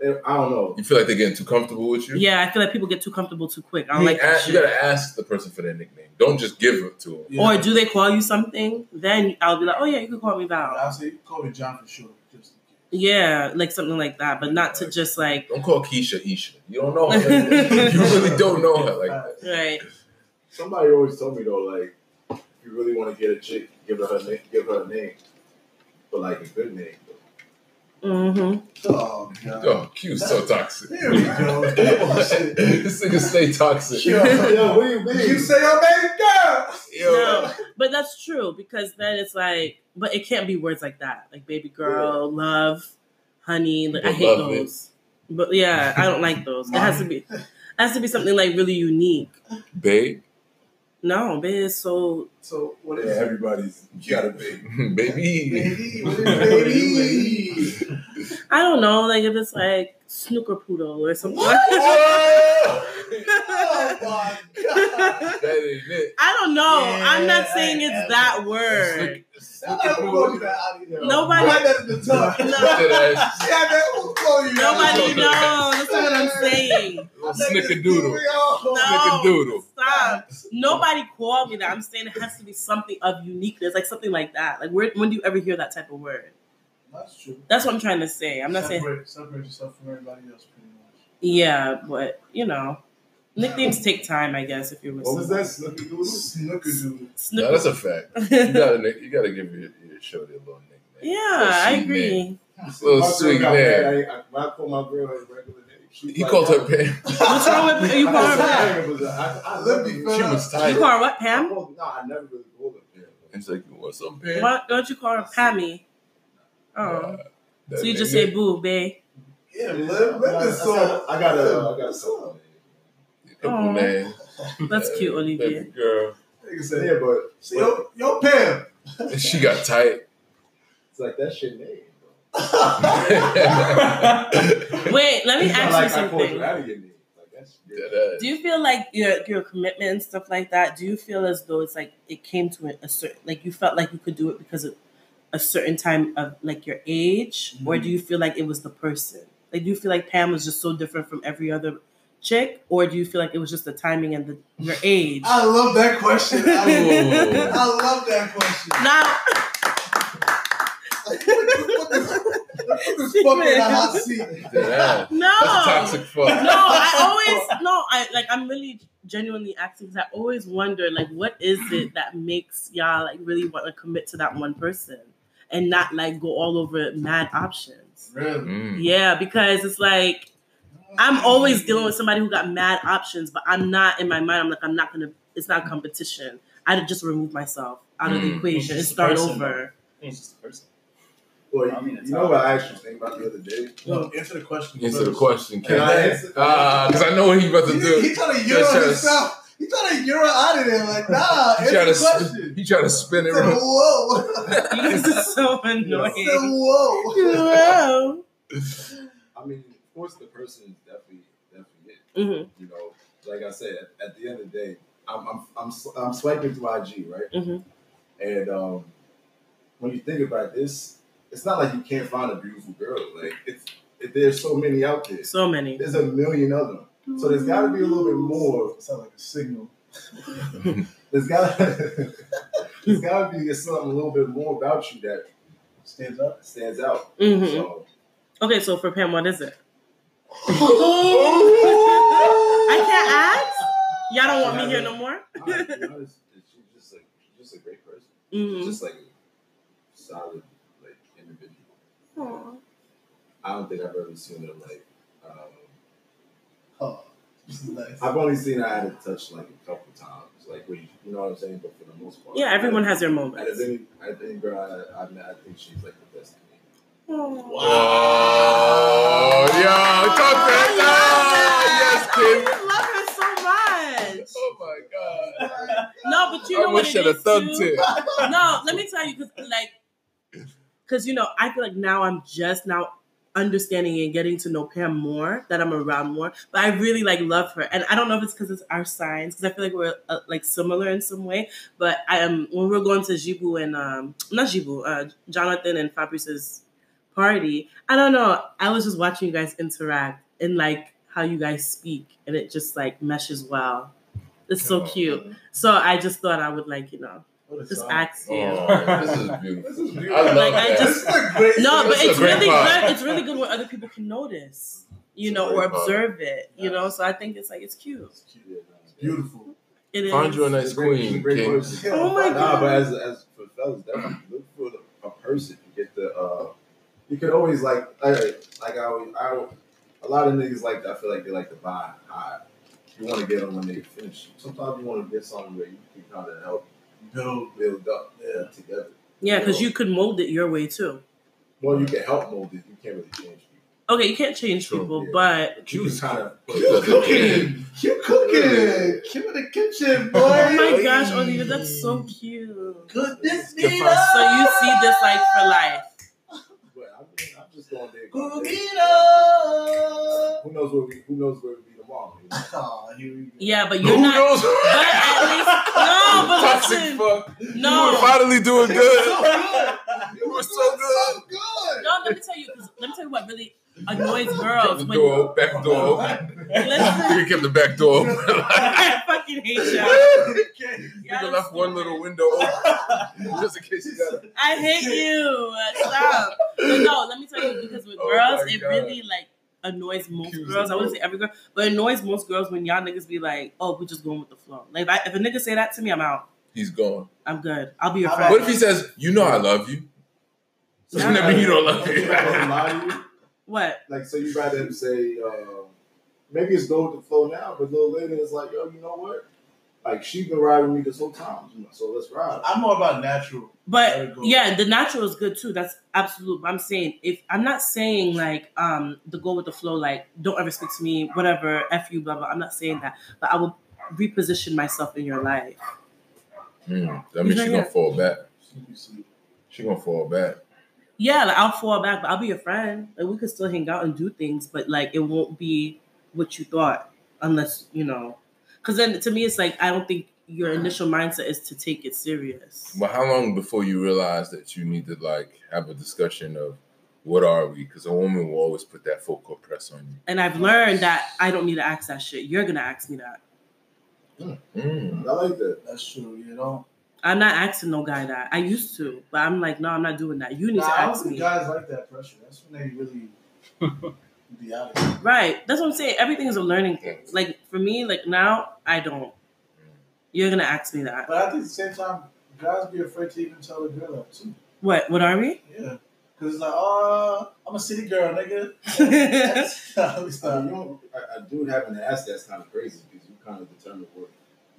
I don't know. You feel like they're getting too comfortable with you? Yeah, I feel like people get too comfortable too quick. I don't You, like ask- you gotta ask the person for their nickname. Don't just give it to them. Yeah. Or do they call you something? Then I'll be like, oh yeah, you can call me Val. I'll say call me John for sure. Just Yeah, like something like that, but not to just like Don't call Keisha Isha. You don't know her. [LAUGHS] you really don't know her like that. right. Somebody always told me though, like if you really want to get a chick, give her her name, give her a name, but like a good name. Mm-hmm. oh god. Oh, Q's so toxic. Here we go. [LAUGHS] this nigga stay toxic. Yo, Yo, what do you mean? you say your baby girl. Yo. No, but that's true because then it's like, but it can't be words like that, like baby girl, love, honey. Like, I But hate love it. those. But yeah, I don't like those. It has to be, it has to be something like really unique. Babe, No, babe is so. So what Yeah, everybody's got a baby. [LAUGHS] baby. Baby, baby? [LAUGHS] I don't know, like if it's like snooker poodle or something. [LAUGHS] Oh my god. [LAUGHS] That ain't it. I don't know. I'm not Yeah, saying yeah. it's that word. Somebody called you that out of here. Nobody- Write that in the top. No. That ass. Yeah, that who called you that? Nobody knows. That's what I'm saying. Snickerdoodle. No, Snickerdoodle. stop. Nobody called me that. I'm saying it has to be something of uniqueness, like something like that. Like, where, when do you ever hear that type of word? That's true. That's what I'm trying to say. I'm not saying, separate, separate yourself from everybody else, pretty much. yeah, but you know, nicknames take time, I guess. If you're with What was that? someone. Snooky Doodle? Snooker dude. No, that's a fact. [LAUGHS] You gotta, you gotta give your, your shorty a little nickname. yeah, I agree. name. Little My sweet got name. mad. I, I, when I called my girl her regular name, she He like, called her. Pam. [LAUGHS] What's wrong with you? Call her Pam? It was a- I, I Let me She was You call her what, Pam? called- No, I never really called her Pam. He's like, you want some Pam? Why don't you call her Pammy? Oh, Uh, that so you just nigga- say boo, babe. Yeah, live, live this I song. got, I got a, I got a song. Couple Aw. That's cute, Olivia. Baby girl. Nigga said, Yeah, but so yo, yo, Pam. And she got tight. it's like that shit name. Bro. [LAUGHS] Wait, let me It's ask like you I something. you out of your name. Like that's That ass. Do you feel like your your commitment and stuff like that? Do you feel as though it's like it came to a, a certain like you felt like you could do it because of a certain time of like your age, or Mm-hmm. do you feel like it was the person? Like, do you feel like Pam was just so different from every other chick, or do you feel like it was just the timing and the your age? I love that question. I, I love that question. now, Like, [LAUGHS] [LAUGHS] no, toxic fuck. no, I always no, I like I'm really genuinely asking because I always wonder like what is it that makes y'all like really want to commit to that one person and not like go all over mad options. Really? Mm. Yeah, because it's like I'm always dealing with somebody who got mad options, but I'm not in my mind. I'm like I'm not gonna. It's not competition. I just remove myself out of the Mm. equation and It's just a start person, over. It's just a person. Well, I mean, you, you know what I actually think about the other day? No, answer the question. Answer the first. question, Can I Ken. answer? Because I know what he's about to He, do. he trying to Just euro try to- himself. He trying to euro out of there. Like, nah, He answer try to question. he try to spin He it. said, around. whoa. You guys are so [LAUGHS] He said, annoying. whoa. Wow. I mean, of course, the person is definitely definitely it. Mhm, You know, like I said, at, at the end of the day, I'm I'm I'm, I'm swiping through IG, right? mhm. And um, when you think about this, it's not like you can't find a beautiful girl. Like it's it, there's so many out there. So many. There's a million of them. So there's got to be a little bit more. It sounds like a signal. [LAUGHS] There's got to [LAUGHS] there's got to be something a little bit more about you that Stands up. stands out. hmm So Okay, so for Pam, what is it? [LAUGHS] I can't ask. Y'all don't want me here no more. Nah, to be honest, she's just like she's just a great person. hmm Just like solid like individual. Aw. I don't think I've ever seen her like. Um, Oh, this is nice. I've only seen her at a touch like a couple times, like where you, you know what I'm saying. But for the most part, Yeah, everyone has their Out moments. of any, I think girl I, I met, I think she's like the best to me. Aw. Oh, yeah, talk that I Yes, Kim. love her so much. [LAUGHS] Oh my god. No, but you know I what wish it I had a is thug too? tip. No, let me tell you, because like, because you know, I feel like now I'm just now understanding and getting to know Pam more, that I'm around more. But I really like love her, and I don't know if it's because it's our signs, because I feel like we're uh, like similar in some way. But I am when we we're going to Jibu and um not Jibu, uh, Jonathan and Fabrice's party. I don't know. I was just watching you guys interact and like how you guys speak, and it just like meshes well. It's so Oh. cute. So I just thought I would like you know just song. ask you. Oh, this is beautiful. [LAUGHS] This is beautiful. I love Like, I that. just- This is a great. No, but It's a it's great really vibe. good. It's really good when other people can notice, you It's know, or great vibe. observe it, you know. So I think it's like it's cute. It's cute, yeah, It's beautiful. It is. Find you a nice She's a great- she's a queen, great Oh my Nah, God. but as as for fellas, definitely look for the, a person. You get the uh, you could always like like like I always I always- a lot of niggas like that, I feel like they like to buy high. You want to get them when they finish. Sometimes you want to get something where you can kind of help Build. build up Yeah. together. Yeah, because you could mold it your way too. Well, you can help mold it. You can't really change people. Okay, you can't change True, people, yeah. but You can kind of Cute cooking. Cute cooking. Cute in the kitchen, boy. oh my gosh, Olivia, that's so cute. Goodness, Good Nina. for- So you see this like for life. But I mean, I'm just going there. Who knows where we? Who knows where we [LAUGHS] be tomorrow? you know? Oh, here we go. Yeah, but you're not. knows? But at least [LAUGHS] no, but Toxic listen, fuck. No. You were finally doing good. good. You were so good. So good. no. Let me tell you. 'cause Let me tell you what really annoys Kept girls the when door, back door open. Listen. You kept the back door open. [LAUGHS] I fucking hate y'all. You left one little window open just in case you got it. I hate you. Stop. But no, let me tell you because with Oh girls, it God. really like annoys most girls. I wouldn't say every girl, but annoys most girls when y'all niggas be like, "Oh, we just going with the flow." Like if, I, if a nigga say that to me, I'm out. He's gone. I'm good. I'll be your friend. What if he says, "You know I love you"? [LAUGHS] So Yeah. that mean you don't love me. don't lie to you? What? Like, so you rather him say, uh, maybe it's go with the flow now, but a little later it's like, yo, you know what? Like, she's been riding with me this whole time, so let's ride. I'm more about natural. But yeah, the natural is good too. That's absolute. But I'm saying if I'm not saying like um the go with the flow, like don't ever speak to me, whatever, f you, blah blah. I'm not saying that, but I will reposition myself in your life. Mm, that means He's she not gonna yet. fall back. Sleepy sleep. She gonna fall back. Yeah, like I'll fall back, but I'll be your friend. Like we could still hang out and do things, but like it won't be what you thought unless you know. Because then to me, it's like I don't think your initial mindset is to take it serious. But how long before you realize that you need to like have a discussion of what are we? Because a woman will always put that full court press on you. And I've learned that I don't need to ask that shit. You're gonna ask me that. Mm. I like that. That's true. You know. I'm not asking no guy that. I used to, but I'm like, no, I'm not doing that. You need Nah, to I don't ask think me. guys like that pressure. That's when they really [LAUGHS] be out of it. Right. That's what I'm saying. Everything is a learning thing. Like for me, like now, I don't. You're gonna ask me that. But I think at the same time, guys be afraid to even tell a girl that too. What? What are we? Yeah. Because it's like, oh, I'm a city girl, nigga. [LAUGHS] That's- I mean, you don't, a, a dude having to ask that's kind of crazy because you kind of determine what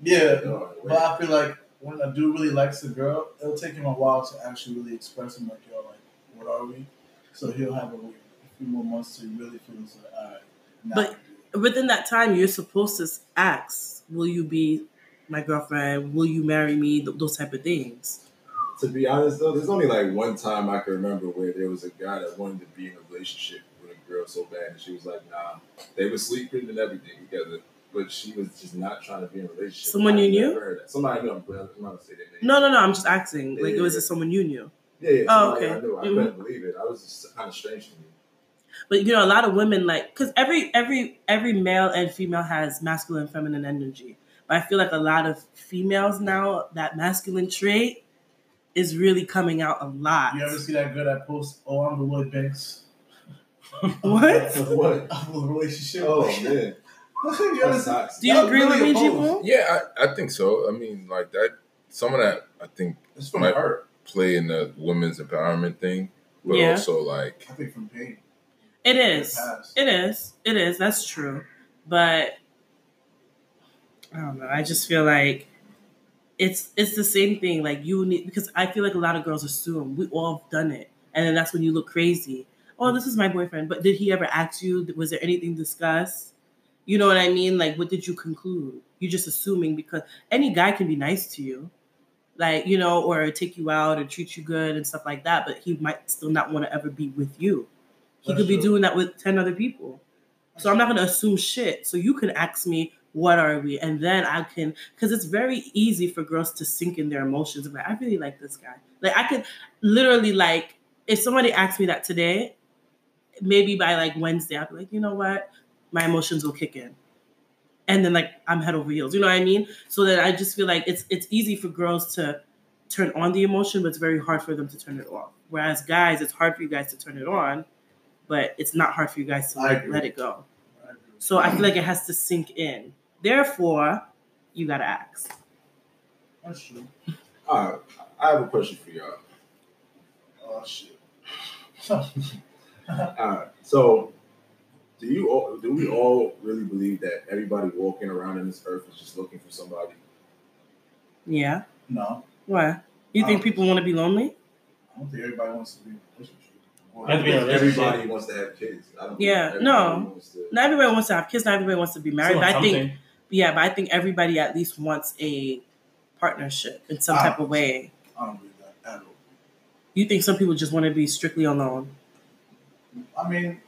yeah. you know, in a way. But I feel like when a dude really likes a girl, it'll take him a while to actually really express him like, yo, like, what are we? So he'll have a, a few more months to really feel it's like, all right. Now But- Within that time, you're supposed to ask, "Will you be my girlfriend? Will you marry me?" Those type of things. To be honest though, there's only like one time I can remember where there was a guy that wanted to be in a relationship with a girl so bad, and she was like, "Nah." They were sleeping and everything together, but she was just not trying to be in a relationship. Someone you I've knew? heard that. Somebody I knew. I'm I'm not gonna say their name. No, no, no. I'm just asking. Like, Yeah, was yeah. it someone you knew? Yeah, yeah. Oh, okay. I knew. I Mhm. couldn't believe it. I was just kind of strange to me. But you know, a lot of women like because every every every male and female has masculine and feminine energy. But I feel like a lot of females now that masculine trait is really coming out a lot. You ever see that girl that posts, "Oh, I'm the Lloyd Banks [LAUGHS] What? [LAUGHS] what? [LAUGHS] of a relationship"? Oh man, you ever that's see? toxic. Do you That agree with me, opposed. Yeah, I, I think so. I mean, like that. Some of that I think It's from Right. her. play in the women's empowerment thing, but Yeah. also like I think from pain. It is. It is. It is. That's true. But I don't know. I just feel like it's it's the same thing. Like you need because I feel like a lot of girls assume we all have done it, and then that's when you look crazy. Oh, this is my boyfriend, but did he ever ask you? Was there anything discussed? You know what I mean? Like, what did you conclude? You're just assuming because any guy can be nice to you, like you know, or take you out or treat you good and stuff like that. But he might still not want to ever be with you. He That's could be true. doing that with 10 other people. So I'm not going to assume shit. So you can ask me, what are we? And then I can, because it's very easy for girls to sink in their emotions. Like, I really like this guy. Like, I could literally, like, if somebody asked me that today, maybe by like Wednesday, I'd be like, you know what? My emotions will kick in. And then, like, I'm head over heels. You know what I mean? So that I just feel like it's it's easy for girls to turn on the emotion, but it's very hard for them to turn it off. Whereas guys, it's hard for you guys to turn it on, but it's not hard for you guys to like, let it go. I. So I feel like it has to sink in. Therefore, you gotta ask. That's true. All right, I have a question for y'all. Oh shit. [LAUGHS] All right, so do you all do we all really believe that everybody walking around in this earth is just looking for somebody? Yeah. no, Why? You think Oh. people want to be lonely? I don't think everybody wants to be in a to be in a Everybody wants to have kids. I don't Yeah, everybody no. to- Not everybody wants to have kids. Not everybody wants to be married. But I think, yeah, but I think everybody at least wants a partnership in some type of way. I don't believe that at all. You think some people just want to be strictly alone? I mean,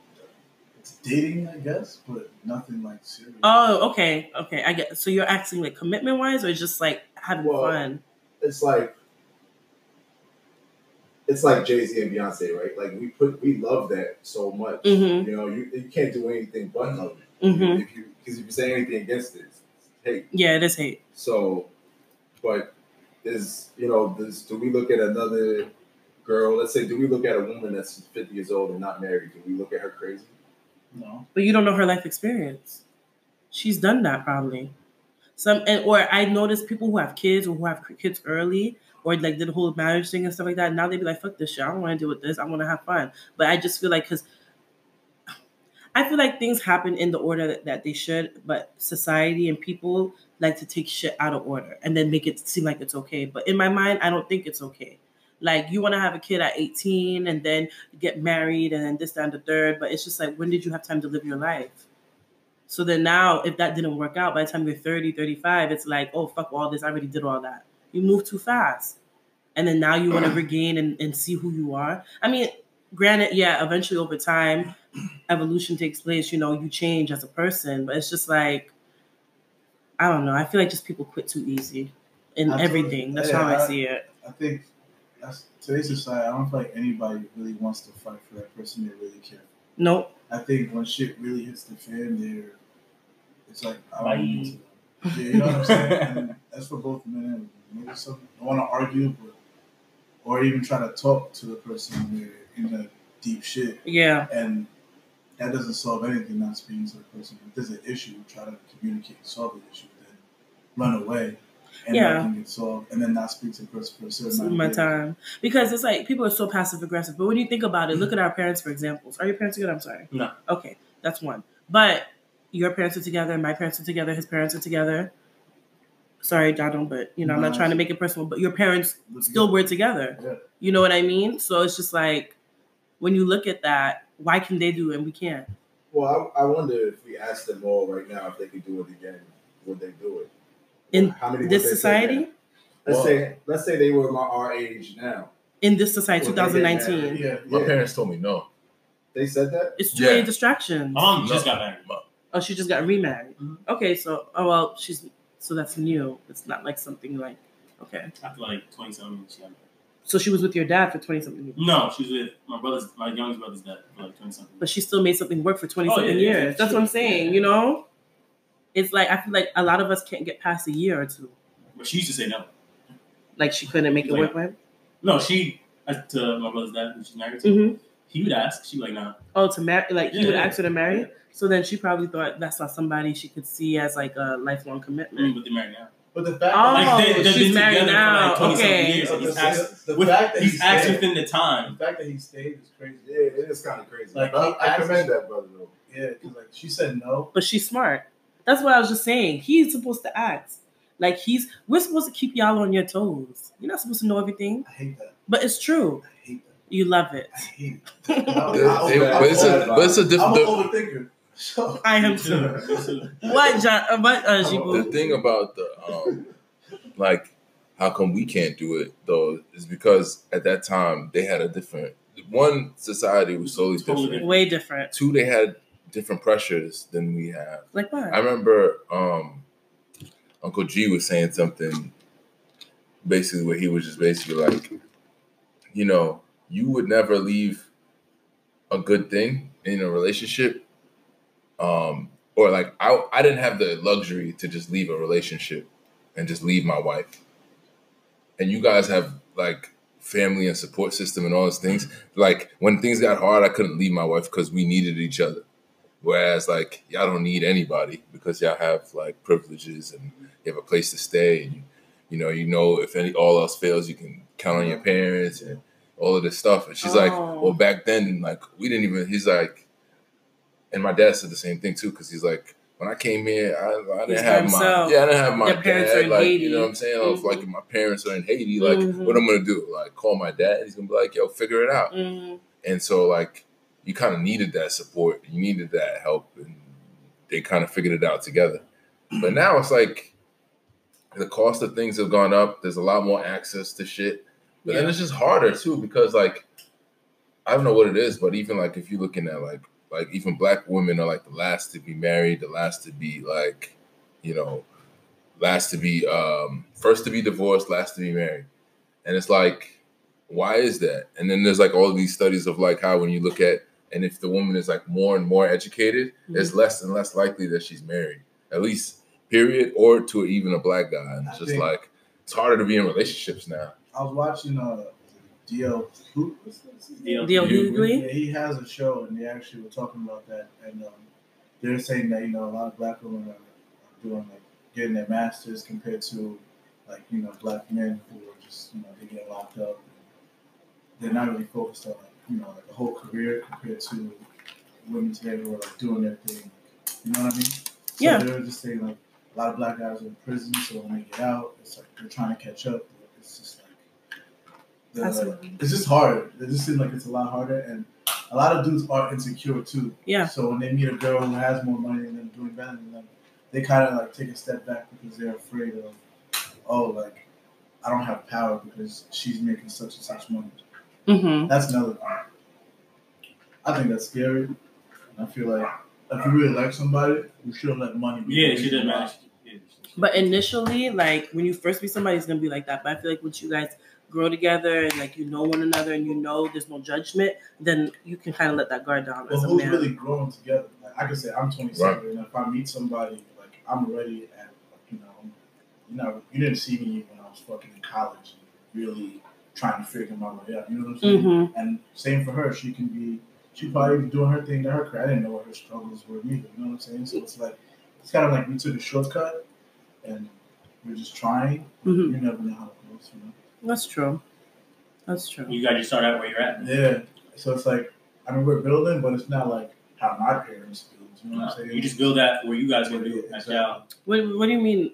it's dating, I guess, but nothing like serious. Oh, okay, okay. I get. So you're asking like commitment wise, or just like having Well, fun? It's like it's like Jay Z and Beyonce, right? Like we put we love that so much. Mhm. You know, you you can't do anything but love it. Mhm. If you because if you say anything against it, it's hate. Yeah, it is hate. So, but is you know, this, do we look at another girl? Let's say, do we look at a woman that's fifty years old and not married? Do we look at her crazy? No. but you don't know her life experience. She's done that probably. Some and or I notice people who have kids or who have kids early or like did the whole marriage thing and stuff like that. Now they'd be like, "Fuck this shit! I don't want to deal with this. I want to have fun." But I just feel like because [SIGHS] I feel like things happen in the order that, that they should, but society and people like to take shit out of order and then make it seem like it's okay. But in my mind, I don't think it's okay. Like you want to have a kid at 18 and then get married and then this, that, and the third. But it's just like, when did you have time to live your life? So then now, if that didn't work out, by the time you're 30, 35, it's like, oh, fuck all this. I already did all that. You move too fast. And then now you want [CLEARS THROAT] to regain and, and see who you are. I mean, granted, yeah, eventually over time, evolution takes place. You know, you change as a person. But it's just like, I don't know. I feel like just people quit too easy in Absolutely. everything. That's Yeah, how I I- see it. I think that's today's society. I don't feel like anybody really wants to fight for that person they really care. Nope. I think when shit really hits the fan, they're it's like I don't need to. Yeah, you know what I'm saying. and that's for both men and women. Maybe some don't want to argue, but or even try to talk to the person when they're in the deep shit, Yeah. and that doesn't solve anything. Not speaking to the person. If there's an issue, try to communicate and solve the issue. Then run away. And Yeah. nothing gets solved, and then not speak to the person for a certain amount of my time because it's like people are so passive aggressive. But when you think about it, look at our parents for examples. Are your parents good? I'm sorry. No. Okay, that's one. But your parents are together. My parents are together. His parents are together. Sorry, Donald, but you know I'm not trying to make it personal. But your parents Look still good. were together. Yeah. You know what I mean? So it's just like when you look at that, why can they do it and we can't? Well, I, I wonder if we asked them all right now if they could do it again, would they do it? In How many This they say society. Let's Well- say let's say they were my our age now. in this society, Well, 2019, married. Yeah. My parents told me no. They said that. it's too Yeah. many distractions. My mom just No. got married. Oh, she just got remarried. Mhm. Okay, so oh well, she's so that's new. It's not like something like okay. After like 20 something, she married. So she was with your dad for twenty something years, No, she was with my brother's, my youngest brother's dad for like twenty something. but she still made something work for twenty Oh, something yeah, yeah, years. yeah. That's what I'm saying. You know, it's like I feel like a lot of us can't get past a year or two. But she used to say no. Like she couldn't make it work with. No, she to my brother's dad, who she's married to. Mm-hmm. He would ask. She would like, nah. Oh, to marry, like he Yeah, would yeah. ask her to marry. So then she probably thought that's not somebody she could see as like a lifelong I mean, commitment. but they're married now. But the fact Oh, that Like, they- they've she's been married together for, now. like, 20 something Okay. years. the, He's the- asked, the with, fact that he's he asked within the time. the fact that he stayed is crazy. Yeah, it is kind of crazy. Like, Like, I, I asked- commend that brother though. Yeah, because like she said no. But she's smart. That's what I was just saying. He's supposed to act. Like he's we're supposed to keep y'all on your toes. You're not supposed to know everything. I hate that. But it's true. I hate that. You love it. I it. [LAUGHS] They- I- they- but it's a but it's a I'm different. an The, overthinker. So I am Me [LAUGHS] too. too. Me too. What John uh, what uh the thing about the um, like how come we can't do it though is because at that time they had a different one society was totally Totally different. Way different. Two, they had different pressures than we have. Like what? I remember um, Uncle G was saying something basically where he was just basically like, you know, you would never leave a good thing in a relationship. Um, or like I, I didn't have the luxury to just leave a relationship and just leave my wife. And you guys have like family and support system and all those things. Like when things got hard, I couldn't leave my wife because we needed each other. Whereas like y'all don't need anybody because y'all have like privileges and you have a place to stay and you, you know you know if any all else fails you can count on your parents and all of this stuff. And she's like, Oh. well back then like we didn't even. He's like, and my dad said the same thing too because he's like. When I came here, I, I didn't have my yeah, I didn't have my parents are dad. Like Haiti. you know what I'm saying? I was like, if my parents are in Haiti, like Mhm. what I'm gonna do? Like call my dad? He's gonna be like, yo, figure it out. Mhm. And so like you kind of needed that support, you needed that help, and they kind of figured it out together. But now it's like the cost of things have gone up. There's a lot more access to shit, but then it's just harder too because like I don't know what it is, but even like if you're looking at like like even black women are like the last to be married, the last to be like you know last to be um first to be divorced, last to be married, and it's like why is that? And then there's like all these studies of like how when you look at and if the woman is like more and more educated, it's less and less likely that she's married, at least period, or to even a black guy. And it's I just think- like it's harder to be in relationships now. I was watching uh DL who what's what's his name? DL Hughley? Yeah, he has a show, and they actually were talking about that, and um, they're saying that you know a lot of black women are, are doing like getting their masters compared to like you know black men who are just you know they get locked up. they're not really focused on like you know like a whole career compared to women today who are like doing their thing. You know what I mean? So Yeah. They were just saying like a lot of black guys are in prison, so when they get out, it's like they're trying to catch up. It's just like the- Absolutely. it's just hard. It just seems like it's a lot harder, and a lot of dudes are insecure too. Yeah. So when they meet a girl who has more money than them, doing better than them, they kind of like take a step back because they're afraid of, oh, like I don't have power because she's making such and such money. Mm-hmm. That's another thing. I think that's scary. And I feel like if you really like somebody, you shouldn't let money. Be Yeah, she reason didn't why. manage. Yeah, she- But initially, like when you first meet somebody, it's gonna be like that. But I feel like once you guys grow together and like you know one another and you know there's no judgment, then you can kind of let that guard down Well, as a who's man. really growing together? Like I can say I'm 27, and if I meet somebody, like I'm already at, like, you know, you know, you didn't see me when I was fucking in college, really trying to figure my way out. You know what I'm saying? Mhm. And same for her. She can be, she probably be doing her thing to her career. I didn't know what her struggles were either. You know what I'm saying? So it's like, it's kind of like we took a shortcut, and we're just trying. Mhm. You never know how it goes. You know? That's true. That's true. You got to start out where you're at. Yeah. So it's like, I mean, we're building, but it's not like how my parents built. You know what I'm saying? You just build that where you guys gonna do Yeah, as y'all. What, what do you mean?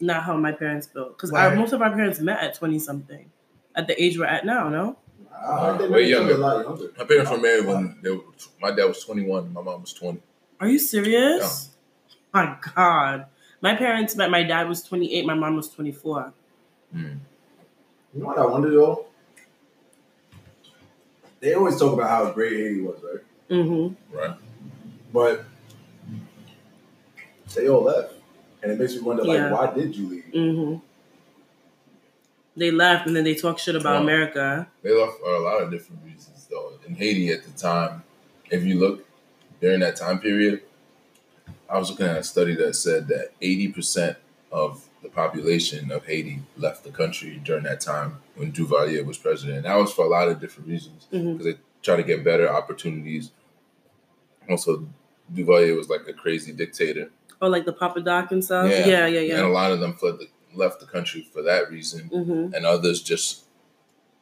Not how my parents built? Because Right. most of our parents met at twenty something, at the age we're at now. No. Uh, they Way made each other younger. younger. My parents were married when they were, my dad was 21, my mom was 20. Are you serious? My God. My parents met. My dad was twenty eight. My mom was twenty four. You know what I wonder though? They always talk about how great Haiti was, right? Mm-hmm. Right. But they all left, and it makes me wonder, like, Yeah. why did you leave? Mm-hmm. They left and then they talk shit about Wow. America. They left for a lot of different reasons, though. In Haiti at the time, if you look during that time period, I was looking at a study that said that 80% of the population of Haiti left the country during that time when Duvalier was president. And That was for a lot of different reasons because they try to get better opportunities. Also, Duvalier was like a crazy dictator. Or like the Papa Doc and stuff. Yeah. Yeah, yeah, And a lot of them fled the, left the country for that reason. hmm and others just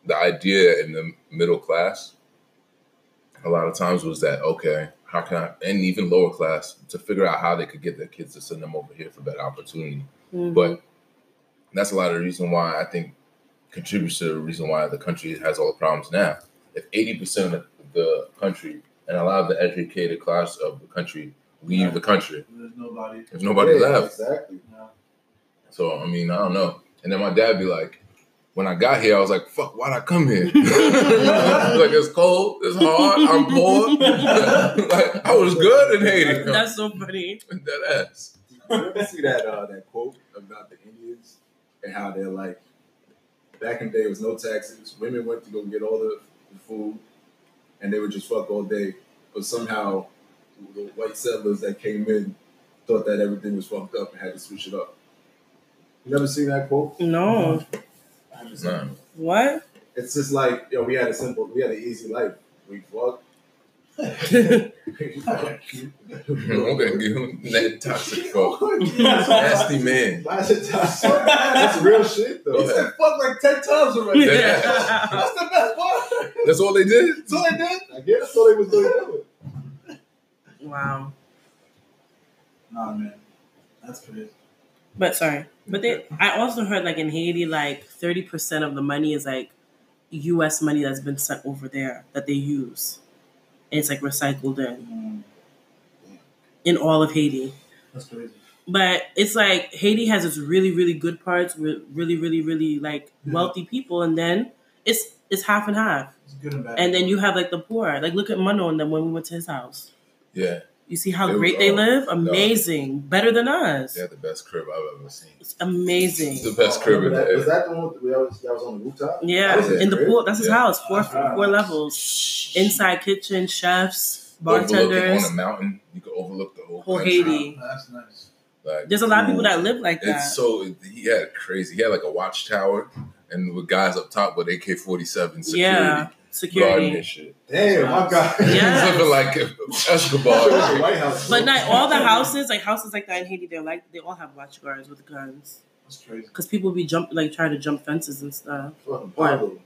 the idea in the middle class a lot of times was that okay how can i and even lower class to figure out how they could get their kids to send them over here for better opportunity hmm but that's a lot of the reason why i think contributes to the reason why the country has all the problems now if 80% of the country and a lot of the educated class of the country leave the country There's nobody. there's nobody Yeah, left Exactly. No. so I mean, I don't know. And then my dad be like, when I got here, I was like, fuck, why'd I come here? [LAUGHS] like it's cold, it's hard, I'm poor. [LAUGHS] like I was good in Haiti. [LAUGHS] That's so funny. that ass. You ever see that uh, that quote about the Indians and how they're like back in the day it was no taxes. Women went to go get all the, the food and they would just fuck all day. But somehow the white settlers that came in thought that everything was fucked up and had to switch it up. You never seen that quote? No. Nah. What? It's just like, yo, we had a simple we had an easy life. We fucked. [LAUGHS] okay, give him that toxic [LAUGHS] fuck. Nasty man. That's real shit though. He said fuck like 10 times already. Yeah. That's the best part. That's all they did? So I did. I guess that's all they was doing. wow. Nah, man. That's crazy. But sorry. But they I also heard like in Haiti, like thirty percent of the money is like US money that's been sent over there that they use. And it's like recycled in Mm, in all of Haiti. that's crazy. But it's like Haiti has its really, really good parts with really, really, really like Yeah. wealthy people, and then it's it's half and half. It's good and bad. And then you have like the poor. Like look at Mano and then when we went to his house. Yeah, You see how They great were- they oh, live? no. Amazing. Better than us. they had the best crib I've ever seen. It's amazing. The best crib in that, the was that the one that was, that was on the rooftop? Yeah, That it, in the right? pool. That's his Yeah. house. Four That's right. four levels. Inside kitchen, chefs, Overlooking bartenders, on a mountain, you can overlook the whole, whole country. Haiti. That's nice. Like, There's a lot of people that live like that. It's so he had crazy. He had like a watchtower, and with guys up top with AK forty seven security, Yeah, guarding security. his shit. Damn, my God. Yeah. He's living like Escobar. The White House. But not all the houses, like houses like that in Haiti, they're like they all have watch guards with guns That's crazy. because people be jump like trying to jump fences and stuff. Fucking Pablo.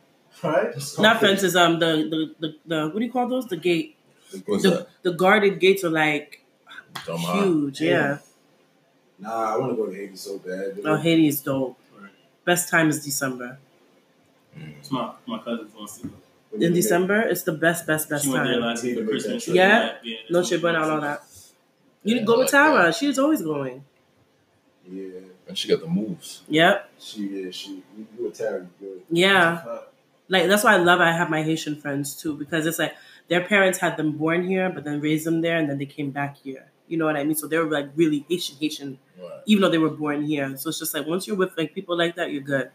Right? Not fences. Um, the the, the the what do you call those? The gate. What's The, that? the guarded gates are like Tomahawk. huge. Yeah. Nah, I want to go to Haiti so bad. Oh, Haiti is dope. Best time is December. It's my my cousin's wants to go. In December, it's the best, best, best She went there time. last year for Christmas. Yeah? yeah No that's shit, what but she out all that. You Yeah, need to go I with like Tara. that. She's always going. Yeah, And she got the moves. Yep. she is. She, you, you were terrible good. Yeah. Like that's why I love I have my Haitian friends too because it's like their parents had them born here but then raised them there and then they came back here. You know what I mean? So they were like really Haitian Haitian Right. even though they were born here. So it's just like once you're with like people like that, you're good.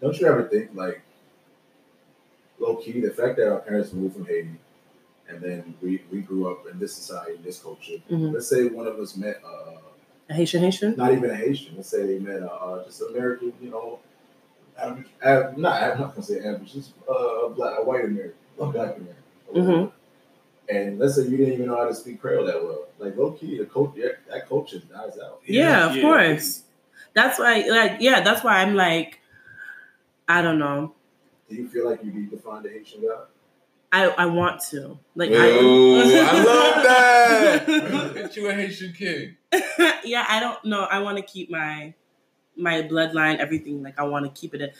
Don't you ever think like low key the fact that our parents moved from Haiti and then we, we grew up in this society, in this culture. Mhm. Let's say one of us met uh, A Haitian Haitian? not even a Haitian. Let's say they met uh, uh, just American, you know, Average. av- not I'm not gonna say average, just uh, a black, a white American, a black American. Mhm. And let's say you didn't even know how to speak Creole that well. Like low key, the culture that culture dies out. Yeah, of Yeah. course. That's why like yeah, that's why I'm like I don't know. Do you feel like you need to find a Haitian guy? I, I want to. Like Ooh, I love that. [LAUGHS] Get you a Haitian king. [LAUGHS] yeah, I don't know. I want to keep my my bloodline, everything. Like I want to keep it. In.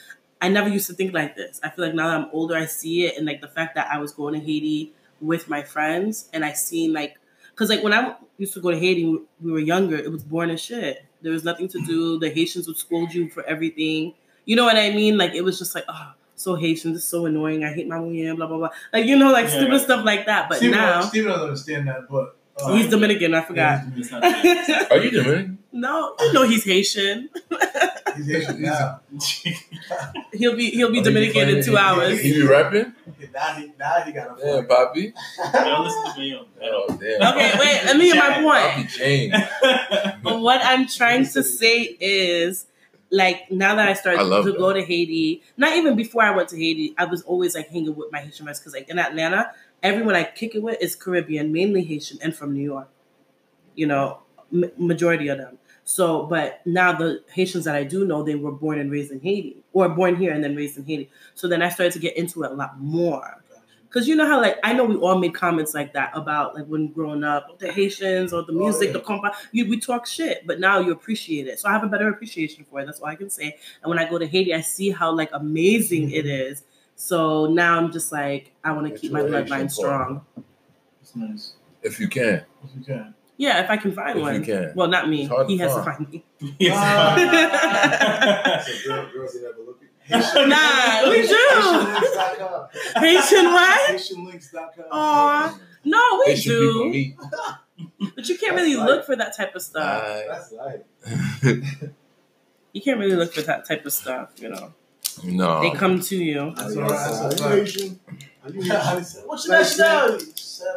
I never used to think like this. I feel like now that I'm older, I see it, and like the fact that I was going to Haiti with my friends, and I seen like, cause like when I used to go to Haiti, we- we were younger. It was boring as shit. There was nothing to do. The Haitians would scold you for everything. You know what I mean? Like it was just like, oh, so Haitian. This is so annoying. I hate my mujer. Blah blah blah. Like you know, like Yeah. stupid stuff like that. But Steven, now Steven doesn't understand that, but uh, he's Dominican. I forgot. yeah, he's It's not that. Are you Dominican? no, you know he's Haitian. [LAUGHS] He's Haitian now. [LAUGHS] He'll be he'll be Oh, he Dominican in two hours. He be rapping? Now he, now he got a Damn, Poppy. Yo, listen to me. yo. Oh, damn. Okay, wait. Let me get my point. Poppy changed. But what I'm trying to say is, like, now that I started I to that. go to Haiti, not even before I went to Haiti, I was always like hanging with my Haitian friends because, like, in Atlanta, everyone I kick it with is Caribbean, mainly Haitian, and from New York. You know, m- majority of them. So, but now the Haitians that I do know, they were born and raised in Haiti, or born here and then raised in Haiti. So then I started to get into it a lot more. Cause you know how like I know we all made comments like that about like when growing up the Haitians or the Oh, music, yeah. the compa. You we talk shit, but now you appreciate it. So I have a better appreciation for it. That's all I can say. And when I go to Haiti, I see how like amazing it Mm-hmm. is. So now I'm just like I want to keep my bloodline strong. It's nice. If you can. If you can. Yeah, if I can find If you one. can. Well, not me. He to has to find. find me. [LAUGHS] [LAUGHS] [LAUGHS] So girl, girls ain't never looking. Nah, [LAUGHS] we do. HaitianLinks.com. Haitian what? HaitianLinks.com. Aw, no, we Haitian people do. meet. [LAUGHS] But you can't really That's look for that type of stuff. That's life. You can't really look for that type of stuff. You know, no. they come to you. Oh, that's Are right. That's outside? a Are you fact. Haitian? Are you Yeah, Haitian? I said, What's your nationality?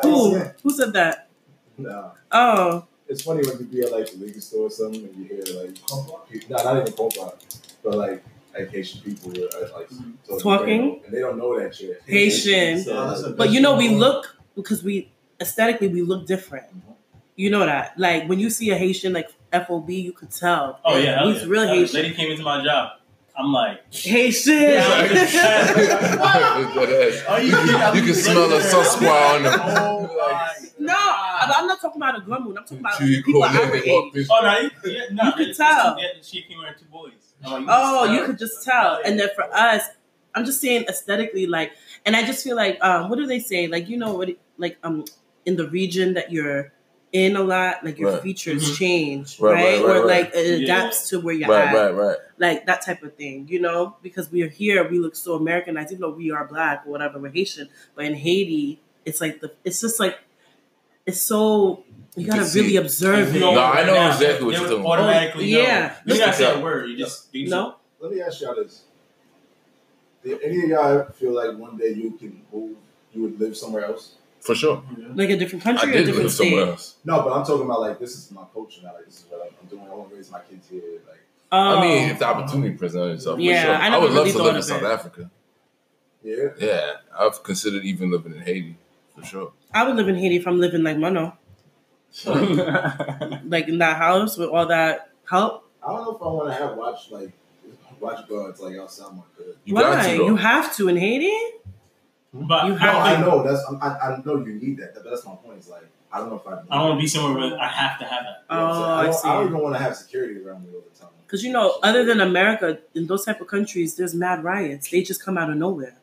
Who? Who said that? Nah. Oh, It's funny when you be at like the liquor store or something and you hear like compa. Nah, not even compa, but like like Haitian people are like mm-hmm. talking, Talking? and they don't know that shit. Haitian. So, Oh, but you know, we look because we aesthetically we look different. Mm-hmm. You know that. Like when you see a Haitian like FOB, you could tell. Oh yeah, he's yeah. real Haitian. Lady came into my job. I'm like, Haitian. [LAUGHS] Oh, you, you can smell a susqua on them. Oh, no, I'm I'm not talking about a grandma. I'm talking about You people call our them age. up, oh no, you, yeah, no, You could it's- tell. Yeah, she came wearing two boys. I'm like, Oh, you could just tell. And then for us, I'm just saying aesthetically, like, and I just feel like, um, what do they say? Like, you know what? it- Like, um, in the region that you're in a lot, like your Right. features Mhm. change, Right, right? right, right, or right. like it Yeah. adapts to where you're Right, at, right, right. like that type of thing, you know? Because we are here, we look so Americanized, even though we are black or whatever, we're Haitian. But in Haiti, it's like the, it's just like, it's so you You gotta can really observe You it. know No, I know now, exactly what they you're would talking about. Automatically, Oh, know. yeah. You gotta say a word. You just you No, Let me ask y'all this: Did any of y'all feel like one day you can move, you would live somewhere else? For sure. like a different I country or a did different live state. somewhere else. No, but I'm talking about like this is my culture now. Like this is what I'm, I'm doing. I want to raise my kids here. Like Oh. I mean, if the opportunity presented itself, Yeah, for sure. I I, never would love to live in South it. Africa. yeah, Yeah, I've considered even living in Haiti for sure. I would live in Haiti if I'm living like Mono, like in that house with all that help. I don't know if I want to have watch like watch guards like outside my crib. You got Why? You have to in Haiti. Hmm? But You No, have I know that's I, I know you need that. That- That's my point. It's like I don't know if I. I don't want to be somewhere where I have to have that. You know what I'm? Oh, I, I don't, I don't even want to have security around me all the time. Because you know, other than America, in those type of countries, there's mad riots. They just come out of nowhere.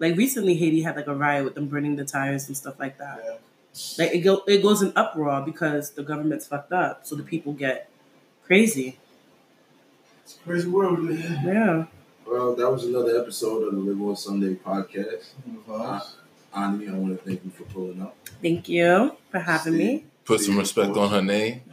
Like recently, Haiti had like a riot with them burning the tires and stuff like that. Yeah. Like it go, it goes in uproar because the government's fucked up, so the people get crazy. It's a crazy world we live in. Yeah. Well, that was another episode of the Live on Sunday podcast. Vibes. Uh, Ani, I want to thank you for pulling up. Thank you for having me. Put some respect on her name. [LAUGHS] [LAUGHS]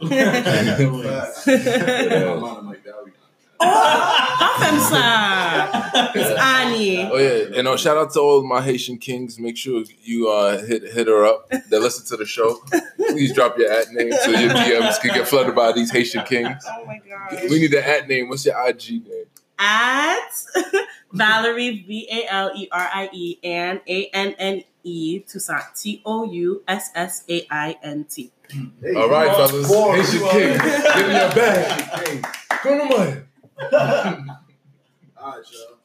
Facts. Yeah. I'm on Mike Valley. Offensa. It's Ani. Oh yeah, and uh, shout out to all my Haitian kings. Make sure you uh, hit hit her up. That listen to the show. Please drop your at name so your DMs can get flooded by these Haitian kings. Oh my god. We need the at name. What's your IG name? At [LAUGHS] Valerie V A L E R I E and A N N E Toussaint T O U S S A I N T. All right, you fellas. Haitian You king. Give me your bag. Haitian king. Go to mine. [LAUGHS] All right, y'all.